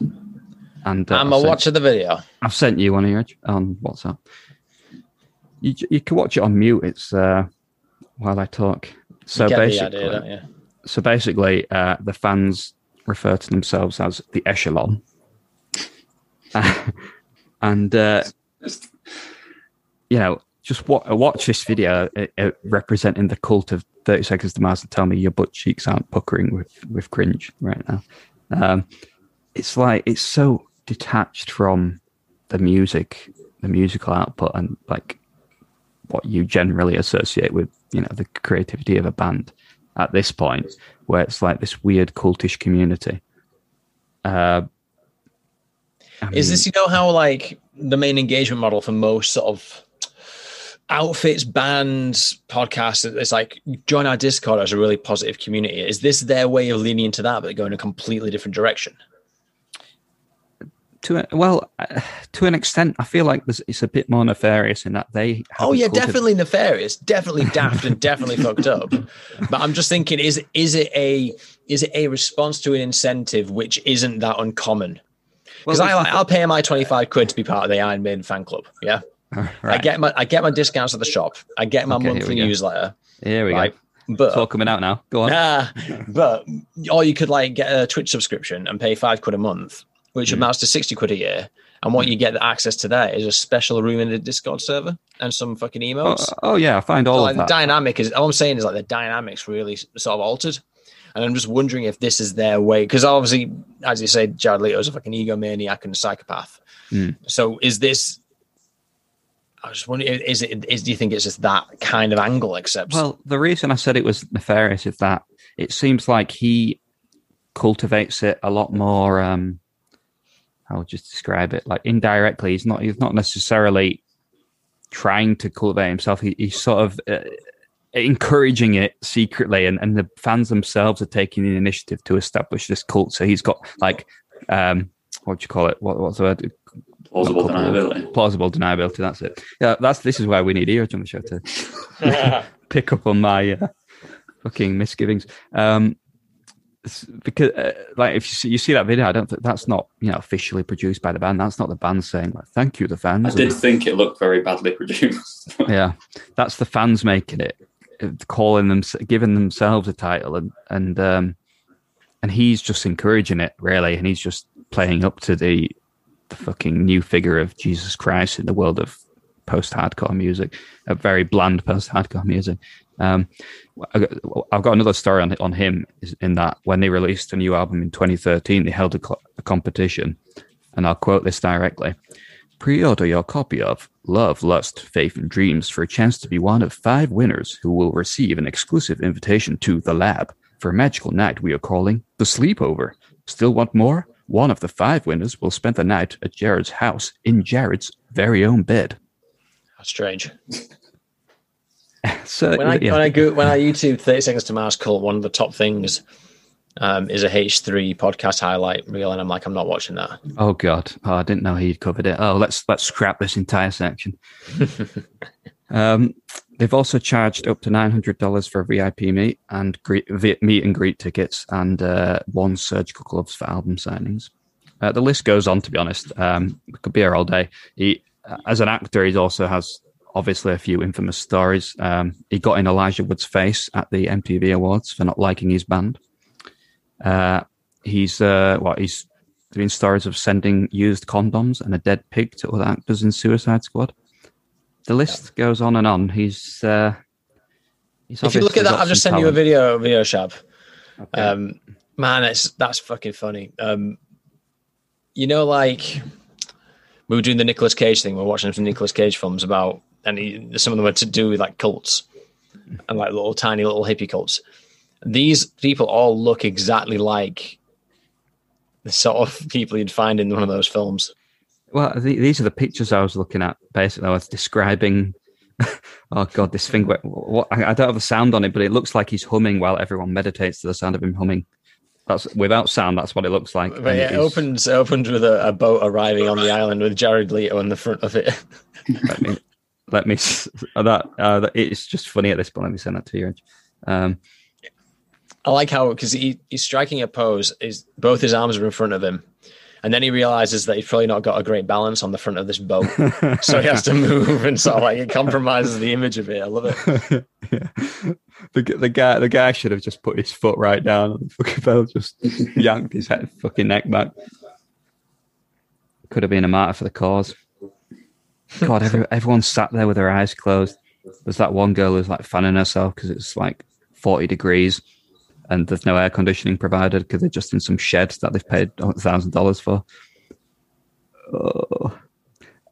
and uh, I'm I've a watch of the video. I've sent you one here on WhatsApp. You you can watch it on mute. It's uh, while I talk. So You get the basically, idea, don't you? so basically, uh, the fans refer to themselves as the echelon, and uh, you know, just wa- watch this video uh, uh, representing the cult of 30 Seconds to Mars and tell me your butt cheeks aren't puckering with, with cringe right now. Um, it's like, it's so detached from the music, the musical output, and like what you generally associate with, you know, the creativity of a band at this point, where it's like this weird cultish community. Uh, I Is this, you know, how like the main engagement model for most sort of outfits, bands, podcasts. It's like join our Discord as a really positive community? Is this their way of leaning into that, but going a completely different direction? to well, uh, to an extent, I feel like there's, it's a bit more nefarious in that they. Oh yeah, definitely nefarious, definitely daft, and definitely fucked up. But I'm just thinking, is is it a is it a response to an incentive which isn't that uncommon? Because Well, I, I'll pay my 25 quid to be part of the Iron Maiden fan club. Yeah, I get my I get my discounts at the shop. I get my Okay, monthly newsletter. Here we Right, go. but It's all coming out now. Go on. Nah, but or you could like get a Twitch subscription and pay five quid a month, which Hmm. amounts to sixty quid a year. And what you get access to that is a special room in the Discord server and some fucking Oh, emotes. oh, yeah, I find So, all like of the that. dynamic is all I'm saying is like the dynamics really sort of altered. And I'm just wondering if this is their way because obviously, as you say, Jared Leto is a fucking egomaniac and a psychopath. Mm. So is this? I was wondering, is it? Is do you think it's just that kind of angle? Except well, the reason I said it was nefarious is that it seems like he cultivates it a lot more. Um, I'll just describe it like indirectly. He's not. He's not necessarily trying to cultivate himself. He, he's sort of uh, encouraging it secretly, and, and the fans themselves are taking the initiative to establish this cult. So he's got like, um, what do you call it? What, what's the word? Plausible Not culpable. deniability. Plausible deniability. That's it. Yeah, that's this is why we need Neeraj on the show to pick up on my uh, fucking misgivings. Um, because uh, like if you see, you see that video, I don't think that's not you know officially produced by the band. That's not the band saying like thank you the fans. I did think it looked very badly produced. yeah, that's the fans making it, calling them, giving themselves a title, and and um, and he's just encouraging it really, and he's just playing up to the the fucking new figure of Jesus Christ in the world of post-hardcore music, a very bland post-hardcore music. Um, I've got another story on on him in that when they released a new album in 2013, they held a, a competition, and I'll quote this directly: "Pre-order your copy of Love, Lust, Faith, and Dreams for a chance to be one of five winners who will receive an exclusive invitation to the lab for a magical night we are calling the Sleepover. Still want more? One of the five winners will spend the night at Jared's house in Jared's very own bed." How strange. so when I yeah. when I go when I YouTube Thirty Seconds to Mars cult, one of the top things um, is a H3 podcast highlight reel, and I'm like, I'm not watching that. Oh god, oh, I didn't know he'd covered it. Oh, let's let's scrap this entire section. um, they've also charged up to nine hundred dollars for a VIP meet and greet, meet and greet tickets, and uh, one surgical gloves for album signings. Uh, the list goes on. To be honest, um, we could be here all day. He, as an actor, he also has obviously a few infamous stories. Um, he got in Elijah Wood's face at the MTV Awards for not liking his band. Uh, he's uh, he's doing stories of sending used condoms and a dead pig to other actors in Suicide Squad. The list goes on and on. He's uh, he's If you look at that, I've just sent you a video, video shab. Okay. Um, man, it's that's fucking funny. Um, you know, like we were doing the Nicolas Cage thing. We are watching some Nicolas Cage films about, and he, some of them were to do with like cults and like little tiny little hippie cults. These people all look exactly like the sort of people you'd find in one of those films. Well, th- these are the pictures I was looking at. Basically, I was describing. oh god, this thing. Where, what, I I don't have a sound on it, but it looks like he's humming while everyone meditates to the sound of him humming. That's without sound. That's what it looks like. But yeah, it opens opens with a, a boat arriving on the island with Jared Leto in the front of it. let me let me that uh, that- it's just funny at this point. Let me send that to you. Um, I like how because he, he's striking a pose, is both his arms are in front of him, and then he realizes that he's probably not got a great balance on the front of this boat, so he has to move and sort of like it compromises the image of it. I love it. yeah. The, the guy the guy should have just put his foot right down on the fucking bell, just yanked his head fucking neck back. Could have been a martyr for the cause. God, every, everyone sat there with their eyes closed. There's that one girl who's like fanning herself because it's like 40 degrees and there's no air conditioning provided because they're just in some shed that they've paid $1,000 for. Oh.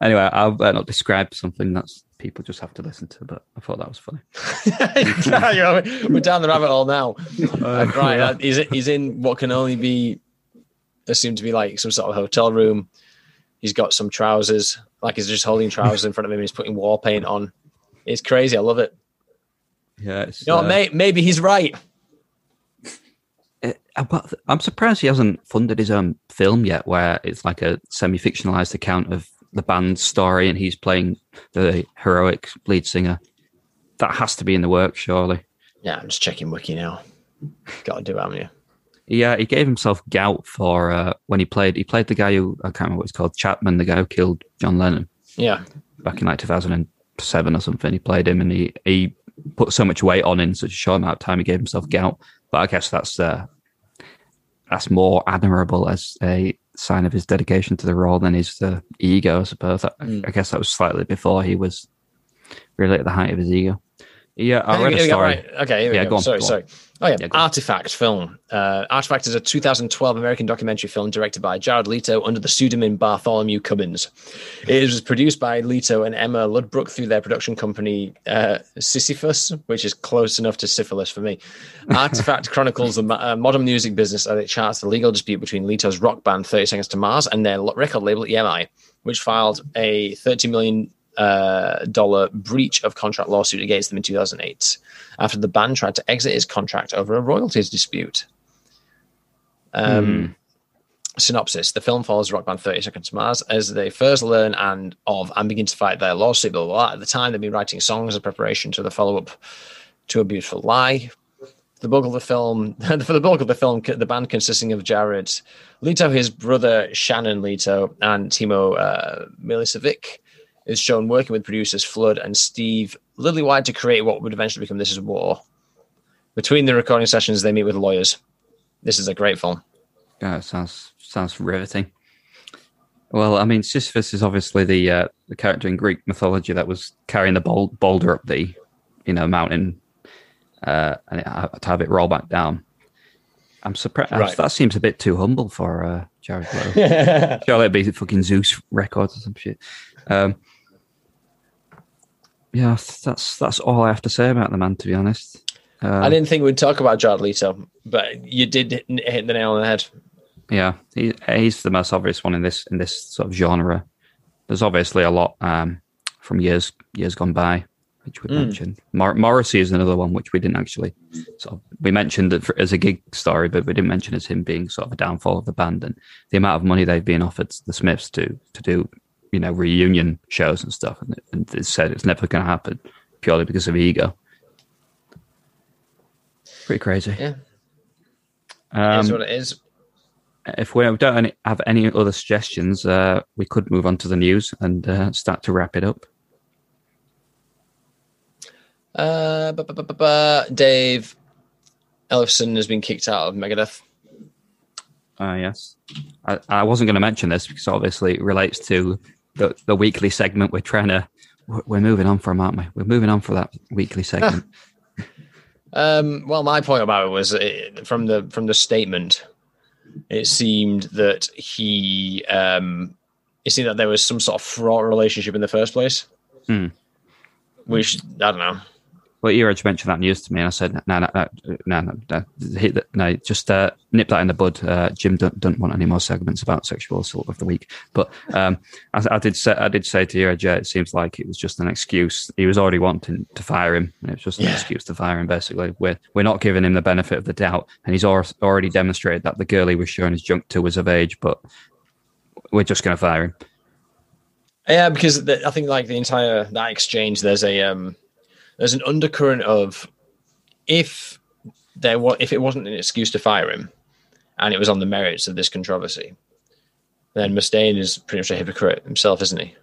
Anyway, I'll not describe something that's people just have to listen to, but I thought that was funny. We're down the rabbit hole now. Uh, right, yeah. he's he's in what can only be assumed to be like some sort of hotel room. He's got some trousers, like he's just holding trousers in front of him. He's putting wall paint on. It's crazy. I love it. Yeah, it's, You know, uh, may, maybe he's right. Uh, I'm surprised he hasn't funded his own film yet, where it's like a semi-fictionalized account of the band's story, and he's playing the heroic lead singer. That has to be in the works, surely. Yeah, I'm just checking wiki now. Got to do it, haven't you? Yeah, he gave himself gout for uh, when he played. He played the guy who I can't remember what he's called, Chapman, the guy who killed John Lennon Yeah. back in like 2007 or something. He played him, and he he put so much weight on in such a short amount of time. He gave himself gout. But I guess that's uh, that's more admirable as a sign of his dedication to the role than his uh, ego, I suppose. I, Mm. I guess that was slightly before he was really at the height of his ego. Yeah, I read a story. right. Okay, here we Yeah, go. go on, sorry, go sorry. Oh yeah, Yeah. Artifact film. Uh, Artifact is a 2012 American documentary film directed by Jared Leto under the pseudonym Bartholomew Cubbins. It was produced by Leto and Emma Ludbrook through their production company uh, Sisyphus, which is close enough to syphilis for me. Artifact chronicles the uh, modern music business as it charts the legal dispute between Leto's rock band 30 Seconds to Mars and their record label EMI, which filed a 30 million dollar breach of contract lawsuit against them in 2008 after the band tried to exit its contract over a royalties dispute. Um, Synopsis: The film follows rock band 30 Seconds to Mars as they first learn and of and begin to fight their lawsuit. Blah, blah, blah. At the time, they've been writing songs in preparation to the follow up to A Beautiful Lie. The bulk of the film, for the bulk of the film, the band consisting of Jared Leto, his brother Shannon Leto, and Tomo uh, Milicevic is shown working with producers Flood and Steve Lillywhite to create what would eventually become This Is War. Between the recording sessions, they meet with lawyers. this is a great film. Yeah, it sounds sounds riveting. Well, I mean, Sisyphus is obviously the uh, the character in Greek mythology that was carrying the bol- boulder up the, you know, mountain, uh, and it, uh, to have it roll back down. I'm surprised. Right. That seems a bit too humble for uh, Jared Leto. Surely it'd be fucking Zeus records or some shit. Um, yeah, that's that's all I have to say about the man. To be honest, uh, I didn't think we'd talk about Jared Leto, but you did hit, hit the nail on the head. Yeah, he, he's the most obvious one in this in this sort of genre. There's obviously a lot um, from years years gone by, which we Mm. mentioned. Mor- Morrissey is another one which we didn't actually. Sort of, we mentioned it for, as a gig story, but we didn't mention as him being sort of a downfall of the band and the amount of money they've been offered the Smiths to to do, you know, reunion shows and stuff, and, and they said it's never going to happen purely because of ego. Pretty crazy. Yeah, Um, it is what it is. if we don't any, have any other suggestions, uh, we could move on to the news and uh, start to wrap it up. Uh, bu- bu- bu- Dave Ellefson has been kicked out of Megadeth. Uh, yes, I, I wasn't going to mention this because obviously it relates to the, the weekly segment we're trying to. we're- moving on from, aren't we? We're moving on for that weekly segment. Um, well, my point about it was uh, from the from the statement. It seemed that he, um, it seemed that there was some sort of fraught relationship in the first place. Hmm. Which I don't know. Well, already mentioned that news to me, and I said, no, no, no, no, no, no, hit that, no just uh, nip that in the bud. Uh, Jim don't, don't want any more segments about sexual assault of the week. But um, I, I did say, I did say to you, Jay, it seems like it was just an excuse. He was already wanting to fire him. and It was just an Yeah. excuse to fire him. Basically, we're we're not giving him the benefit of the doubt, and he's already demonstrated that the girl he was showing his junk to was of age. But we're just going to fire him. Yeah, because the, I think like the entire that exchange, there's a um, there's an undercurrent of if there was if it wasn't an excuse to fire him, and it was on the merits of this controversy, then Mustaine is pretty much a hypocrite himself, isn't he?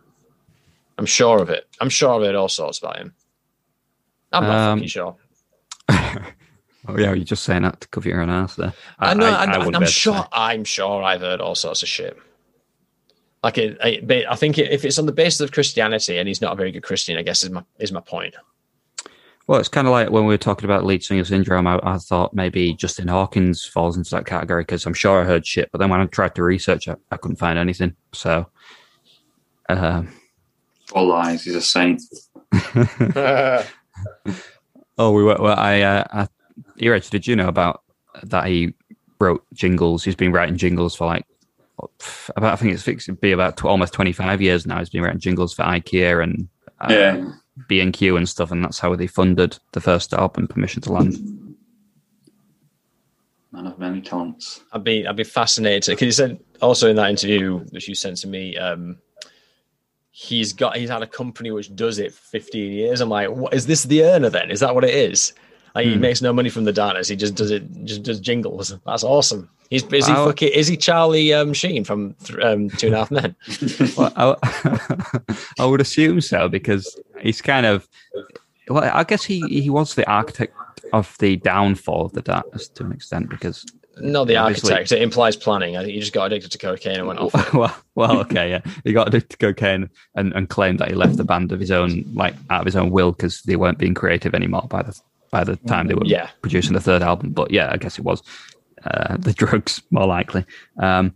I'm sure of it. I'm sure of it. All sorts about him. I'm not Um, fucking sure. Oh yeah, you're just saying that to cover your own ass there. I know. I, wouldn't am be able to sure. I'm sure I've heard all sorts of shit. Like it, I, I think if it's on the basis of Christianity, and he's not a very good Christian, I guess is my is my point. Well, it's kind of like when we were talking about lead singer syndrome. I, I thought maybe Justin Hawkins falls into that category because I'm sure I heard shit, but then when I tried to research it, I couldn't find anything. So, um, All lies. He's a saint. oh, we were. Well, I, uh, I, Neeraj, did you know about that? He wrote jingles. He's been writing jingles for like about. I think it's fixed to be about tw- almost 25 years now. He's been writing jingles for IKEA and uh, Yeah. B and Q and stuff, and that's how they funded the first album, Permission to Land. Man of many talents. I'd be I'd be fascinated because he said also in that interview which you sent to me, um, he's got he's had a company which does it for 15 years. I'm like, what is this the earner then? Is that what it is? Like he Hmm. makes no money from the datas. He just does it, just does jingles. That's awesome. He's is he I'll- fucking is he Charlie um, Sheen from th- um, Two and a Half Men? Well, I, I would assume so because he's kind of. Well, I guess he, he was the architect of the downfall of the darkness to an extent because. Not the architect. It implies planning. I think he just got addicted to cocaine and went off. Well, well, okay, yeah, he got addicted to cocaine and, and claimed that he left the band of his own, like out of his own will, because they weren't being creative anymore by the by the time they were Yeah. producing the third album. But yeah, I guess it was uh, the drugs more likely. Um,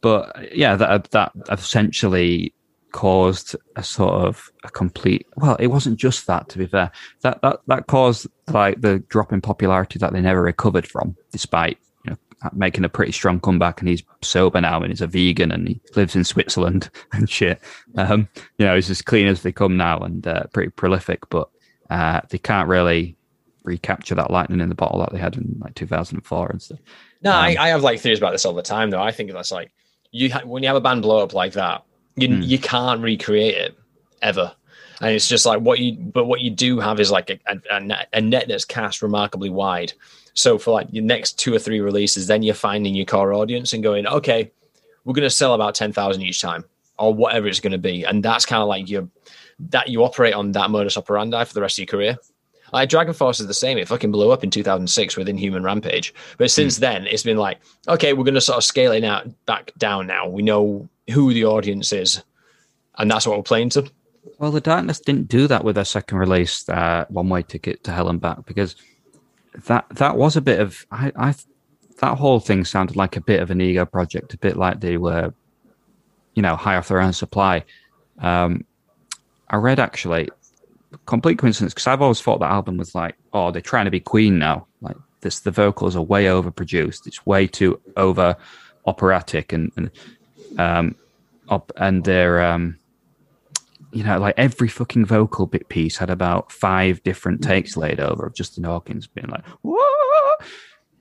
but yeah, that that essentially caused a sort of a complete. Well, it wasn't just that. To be fair, that that that caused like the drop in popularity that they never recovered from, despite you know making a pretty strong comeback. And he's sober now, and he's a vegan, and he lives in Switzerland and shit. Um, you know, he's as clean as they come now, and uh, pretty prolific. But uh, they can't really recapture that lightning in the bottle that they had in like 2004 and stuff. No, Um, I, I have like theories about this all the time. Though I think that's like you ha- when you have a band blow up like that, you Hmm. you can't recreate it ever, and it's just like what you. But what you do have is like a, a, a, net, a net that's cast remarkably wide. So for like your next two or three releases, then you're finding your core audience and going, okay, we're going to sell about ten thousand each time, or whatever it's going to be, and that's kind of like your that you operate on that modus operandi for the rest of your career. Like Dragon Force is the same. It fucking blew up in 2006 with Inhuman Rampage. But since then, it's been like, okay, we're going to sort of scale it out back down now. We know who the audience is, and that's what we're playing to. Well, the Darkness didn't do that with their second release, uh, One Way Ticket to Hell and Back, because that that was a bit of I, I that whole thing sounded like a bit of an ego project, a bit like they were, you know, high off their own supply. Um, I read actually, complete coincidence, because I've always thought that album was like, oh, they're trying to be Queen now. Like this, the vocals are way overproduced. It's way too over operatic and and um, up and they're um, you know, like every fucking vocal bit piece had about five different takes laid over of Justin Hawkins being like, "Whoa,"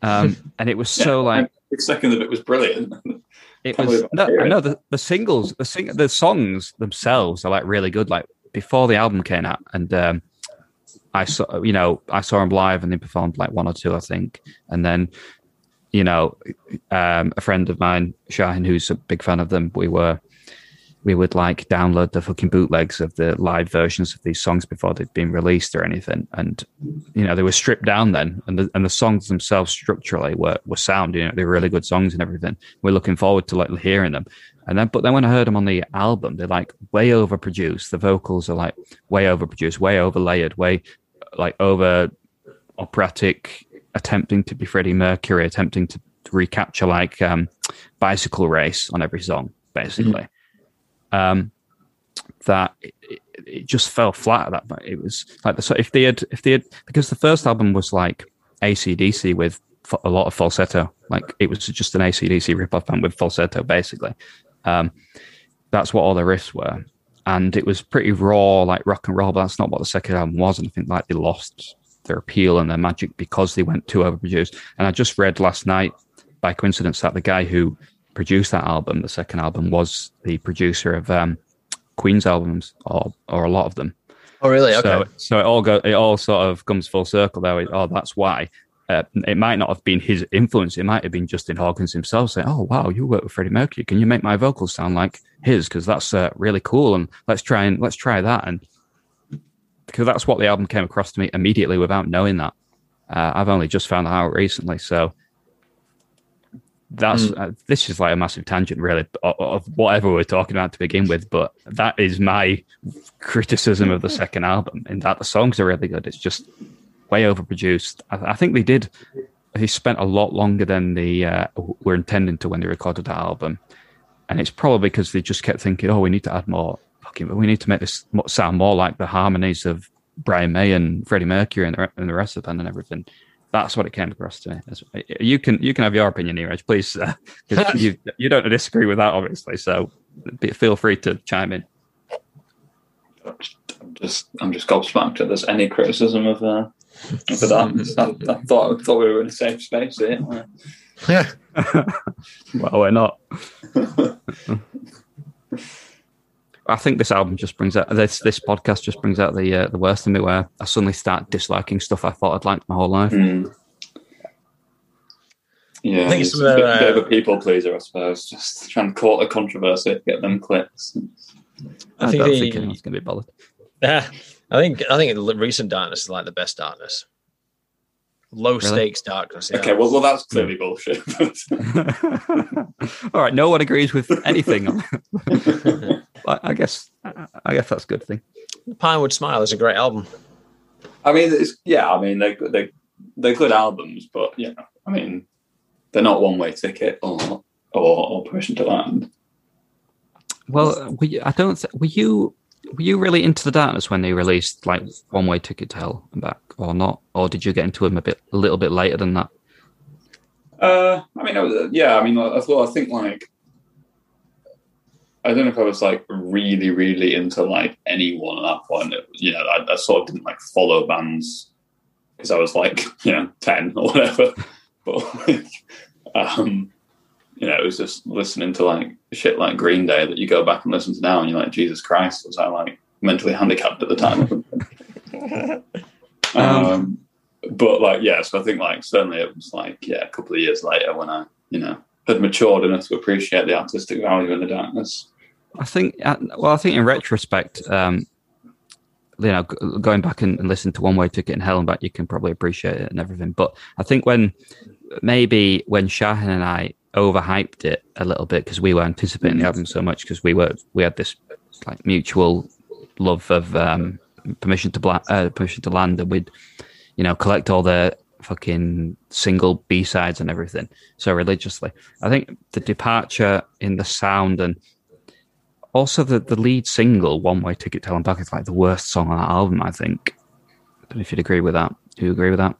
um, and it was so Yeah, like every second of it was brilliant. it Can't was. No, I know the the singles, the sing, the songs themselves are like really good. Like before the album came out, and um, I saw, you know, I saw them live, and they performed like one or two, I think, and then. You know, um, a friend of mine, Shahin, who's a big fan of them, we were we would like download the fucking bootlegs of the live versions of these songs before they'd been released or anything. And you know, they were stripped down then, and the and the songs themselves structurally were were sound. You know, they were really good songs and everything. We're looking forward to like hearing them. And then, but then when I heard them on the album, they're like way overproduced. The vocals are like way overproduced, way overlayered, way like over operatic, attempting to be Freddie Mercury, attempting to recapture like um, bicycle race on every song, basically. Um, that it, it, it just fell flat at that point. It was like the, so if they had if they had because the first album was like ACDC with a lot of falsetto, like it was just an ACDC ripoff band with falsetto, basically. Um, that's what all the riffs were, and it was pretty raw, like rock and roll. But that's not what the second album was, and I think like they lost their appeal and their magic because they went too overproduced. And I just read last night by coincidence that the guy who produced that album, the second album, was the producer of um, Queen's albums, or or a lot of them. Oh, really? Okay. So, so it all go, it all sort of comes full circle there. Oh, that's why. Uh, it might not have been his influence. It might have been Justin Hawkins himself saying, "Oh, wow, you work with Freddie Mercury. Can you make my vocals sound like his? Because that's uh, really cool. And let's try and let's try that." And because that's what the album came across to me immediately without knowing that. Uh, I've only just found that out recently, so that's uh, this is like a massive tangent, really, of, of whatever we're talking about to begin with. But that is my criticism of the second album, in that the songs are really good. It's just way overproduced. I, I think they did. They spent a lot longer than they uh, were intending to when they recorded the album, and it's probably because they just kept thinking, "Oh, we need to add more. Fucking, we need to make this sound more like the harmonies of Brian May and Freddie Mercury and the, and the rest of the band and everything." That's what it came across to me. You can you can have your opinion, Neeraj, please. Uh, 'cause you you don't disagree with that, obviously. So be- feel free to chime in. I'm just I'm just gobsmacked that there's any criticism of uh, of the darkness. I, I thought I thought we were in a safe space here. yeah. well, we're not. I think this album just brings out this this podcast just brings out the uh, the worst in me, where I suddenly start disliking stuff I thought I'd liked my whole life. Hmm. Yeah, I think it's a bit, uh, bit of a people pleaser, I suppose. Just trying to court a controversy, get them clicks. I, I think don't the- think anyone's going to be bothered. Yeah, I think I think the recent darkness is like the best darkness. Low stakes darkness. Yeah. Okay, well, well, that's clearly bullshit. All right, no one agrees with anything. I I guess I guess that's a good thing. Pinewood Smile is a great album. I mean, it's, yeah, I mean, they're, they they're good albums, but yeah, I mean, they're not one way ticket or or, or Permission to Land. Well, uh, were you, I don't. th- Were you were you really into the darkness when they released like One Way Ticket to Hell and Back, or not? Or did you get into them a bit a little bit later than that? Uh, I mean, yeah, I mean, I thought I think like I don't know if I was like really, really into like anyone at that point. It, you know, I, I sort of didn't like follow bands because I was like, you know, ten or whatever. But like, um, you know, it was just listening to like shit like Green Day that you go back and listen to now, and you're like, Jesus Christ, was I like mentally handicapped at the time? um, but like, yeah, so I think like certainly it was like yeah, a couple of years later when I, you know, had matured enough to appreciate the artistic value in the darkness. I think. uh, Well, I think in retrospect, um, you know, going back and, and listen to One Way Ticket and Hell and Back, you can probably appreciate it and everything. But I think when maybe when Shahin and I overhyped it a little bit because we were anticipating the album so much because we were we had this like mutual love of um, permission to Bla- uh, permission to land and we'd you know collect all the fucking single B sides and everything so religiously. I think the departure in the sound and also the, the lead single, One Way Ticket to Back, is like the worst song on that album, I think. I don't know if you'd agree with that. Do you agree with that?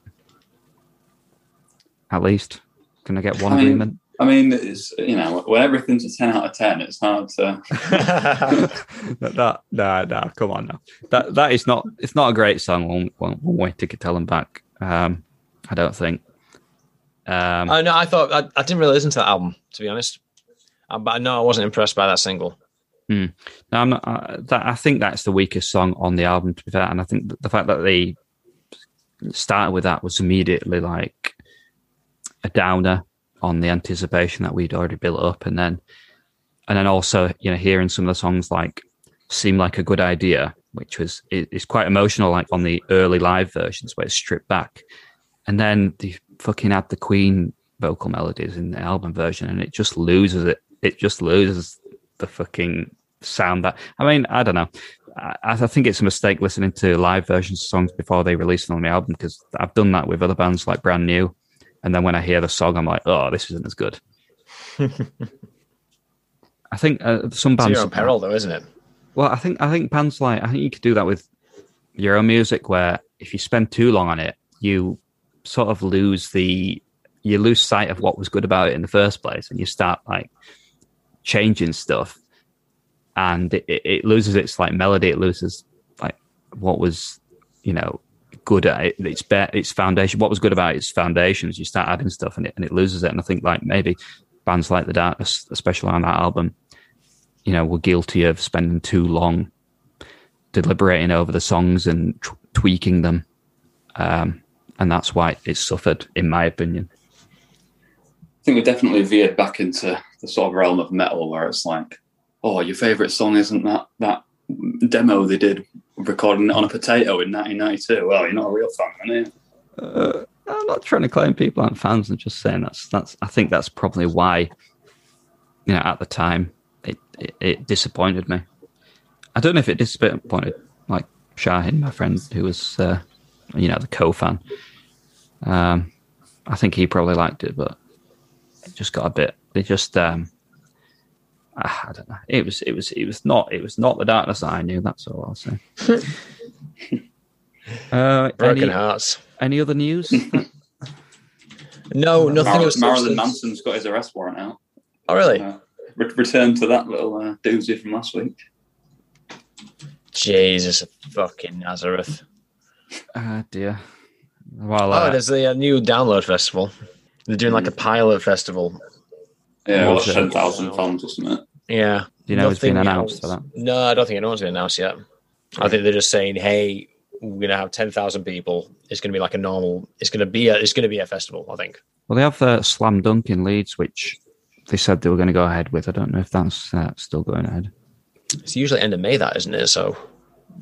At least. Can I get one I mean- agreement? I mean, it's you know, when everything's a ten out of ten, it's hard to. that, that no, no, come on now. That that is not it's not a great song, One, one, one Way Ticket to Hell and Back. Um, I don't think. Um, I know. I thought I, I didn't really listen to that album to be honest, uh, but I know I wasn't impressed by that single. No, I'm not. Uh, that, I think that's the weakest song on the album, to be fair. And I think the fact that they started with that was immediately like a downer on the anticipation that we'd already built up, and then, and then also, you know, hearing some of the songs like "Seem Like a Good Idea," which was it's quite emotional, like on the early live versions where it's stripped back, and then they fucking add the Queen vocal melodies in the album version, and it just loses it. It just loses the fucking sound that I mean, I don't know. I, I think it's a mistake listening to live versions of songs before they release them on the album because I've done that with other bands like Brand New, and then when I hear the song, I'm like, oh, this isn't as good. I think uh, some It's bands. your own peril, though, isn't it? Well, I think I think bands like I think you could do that with your own music, where if you spend too long on it, you sort of lose the you lose sight of what was good about it in the first place, and you start like changing stuff, and it, it loses its like melody. It loses like what was you know good at it, its be- its foundation. What was good about its foundations? You start adding stuff, and it and it loses it. And I think like maybe bands like the Darkness, especially on that album, you know, were guilty of spending too long deliberating over the songs and t- tweaking them. Um, and that's why it suffered, in my opinion. I think we definitely veered back into the sort of realm of metal where it's like, oh, your favorite song isn't that that demo they did recording it on a potato in 1992. Well, you're not a real fan, are you? Uh, I'm not trying to claim people aren't fans. I'm just saying that's that's. I think that's probably why, you know, at the time it it, it disappointed me. I don't know if it disappointed like Shahin, my friend, who was uh, you know the co-fan. Um, I think he probably liked it, but it just got a bit. It just um, I don't know. It was it was it was not it was not the darkness that I knew. That's all I'll say. uh, Broken any, hearts. any other news? No, nothing Mar- of Marilyn. Manson's got his arrest warrant out. Oh, really? Uh, re- return to that little uh, doozy from last week. Jesus fucking Nazareth. Ah, dear. Well, Oh, uh, there's the uh, new download festival. They're doing like a pilot festival. Yeah, well, What's it? 10,000 fans or something. Yeah. do you know it's been announced for that? No, I don't think anyone's been announced yet. I think they're just saying, "Hey, we're gonna have ten thousand people. It's gonna be like a normal. It's gonna be a. It's gonna be a festival. I think. Well, they have uh, Slam Dunk in Leeds, which they said they were going to go ahead with. I don't know if that's uh, still going ahead. It's usually end of May, that isn't it? So,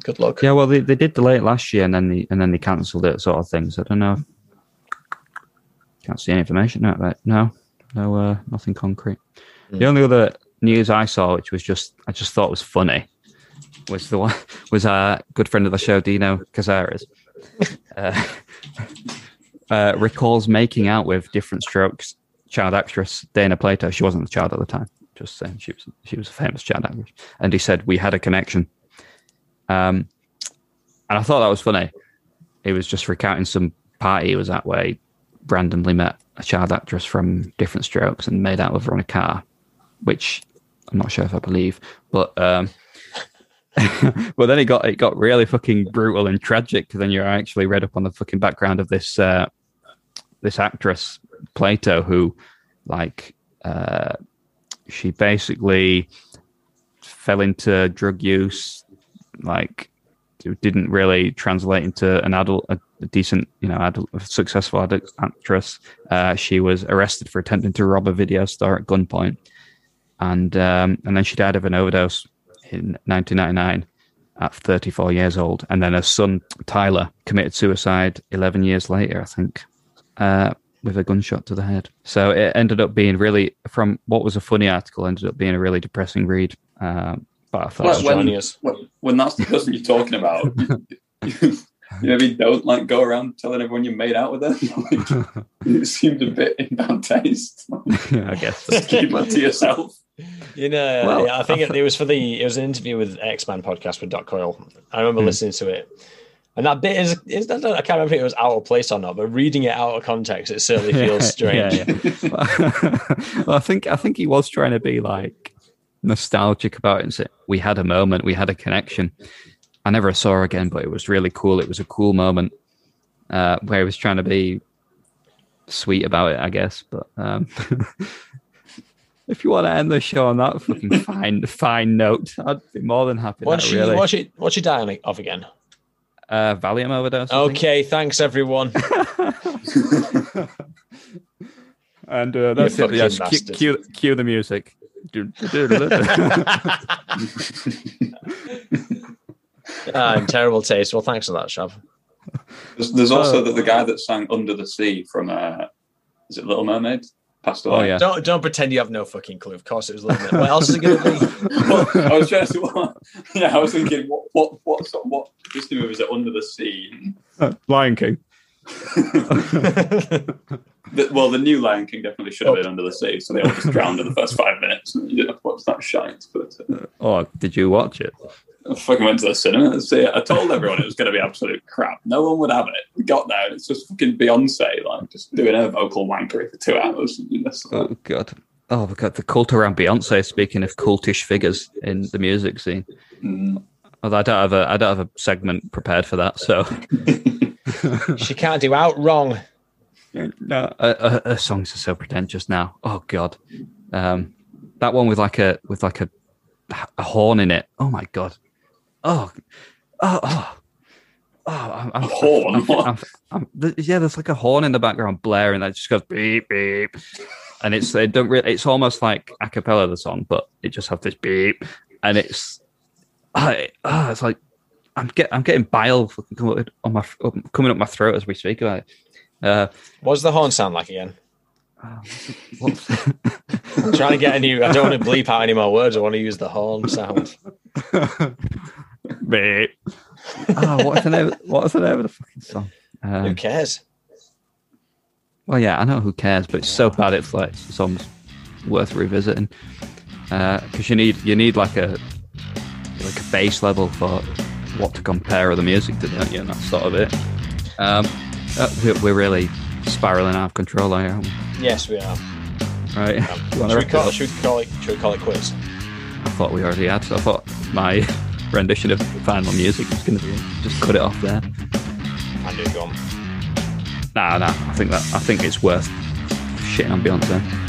good luck. Yeah, well, they, they did delay it last year, and then they and then they cancelled it, sort of thing. So I don't know. Can't see any information out there. No, no, uh, nothing concrete. The Hmm. only other news I saw, which was just I just thought was funny, was the one was a good friend of the show, Dino Cazares. uh, uh, recalls making out with Diff'rent Strokes child actress Dana Plato. She wasn't the child at the time. Just saying, she was she was a famous child actress, and he said we had a connection. Um, and I thought that was funny. He was just recounting some party he was at where he randomly met a child actress from Diff'rent Strokes and made out with her on a car, which I'm not sure if I believe, but um, but then it got it got really fucking brutal and tragic. Then you actually read up on the fucking background of this uh, this actress Plato, who like uh, she basically fell into drug use, like didn't really translate into an adult, a, a decent, you know, adult, successful adult actress. Uh, she was arrested for attempting to rob a video store at gunpoint, and um, and then she died of an overdose in 1999. at 34 years old, and then her son Tyler committed suicide 11 years later, I think, uh, with a gunshot to the head. So it ended up being really, from what was a funny article, ended up being a really depressing read. Um, but I thought, Well, when, when, when that's the person you're talking about, you, you maybe don't like go around telling everyone you made out with them. Like, it seemed a bit in bad taste. yeah, I guess. so. Keep that to yourself. You know, Well, yeah, I think it, it was for the it was an interview with Ex Man podcast with Doc Coyle. I remember Hmm. listening to it, and that bit is, is I, can't remember if it was out of place or not, but reading it out of context, it certainly feels strange. Yeah, yeah. well, I think I think he was trying to be like nostalgic about it and say we had a moment, we had a connection. I never saw her again, but it was really cool. It was a cool moment uh, where he was trying to be sweet about it, I guess. But um, if you want to end the show on that fucking fine fine note, I'd be more than happy. What's That, she really. what's she what's she dying of again? uh, Valium overdose. Okay, thanks everyone. And uh, that's You it. Cue, cue, cue the music. Ah, in terrible taste. Well, thanks for that, Shav. There's, there's also Oh. the, the guy that sang Under the Sea from, uh, is it Little Mermaid? Passed away. Oh, yeah. Don't don't pretend you have no fucking clue. Of course, it was Little Mermaid. What else is it going to be? Well, I was trying to what, yeah, I was thinking what what what sort what Disney movie is it Under the Sea? Lion King. The, well, the new Lion King definitely should have been Under the Sea, so they all just drowned in the first five minutes. And you didn't have to watch that shite. But uh, Oh, did you watch it? I fucking went to the cinema to see it. I told everyone it was going to be absolute crap. No one would have it. We got there, and it's just fucking Beyonce, like just doing her vocal wankery for two hours. And that's like, Oh god. Oh my god, the cult around Beyonce. Speaking of cultish figures in the music scene, mm. although I don't have a I don't have a segment prepared for that. So she can't do out wrong. no, uh, uh, her songs are so pretentious now. Oh god, um, that one with like a with like a a horn in it. Oh my god. Oh, oh, oh. Oh, I'm, I'm, A horn? I'm- What? I'm- I'm- th- yeah, there's like a horn in the background blaring that just goes beep beep, and it's they don't really. It's almost like a cappella the song, but it just has this beep, and it's I, oh, it's like I'm get I'm getting bile coming on my coming up my throat as we speak about it. Uh, What does the horn sound like again? what's, I'm trying to get a new. I don't want to bleep out any more words. I want to use the horn sound. beep. Oh, what's the name? What's the name of the fucking song? Who Um, cares? well, yeah, I know who cares, but it's so bad it's like it's almost worth revisiting because you need you need like a like a base level for what to compare the music to, don't you? And that's sort of it. Um, uh, we- we're really spiraling out of control, here, aren't we? Yes, we are. right? Um, should, we wrap it call, should we call it? Should we call it quits? I thought we already had. So I thought my rendition of final music was going to be just cut it off there. And do go on. Nah, nah. I think that I think it's worth shitting on Beyonce.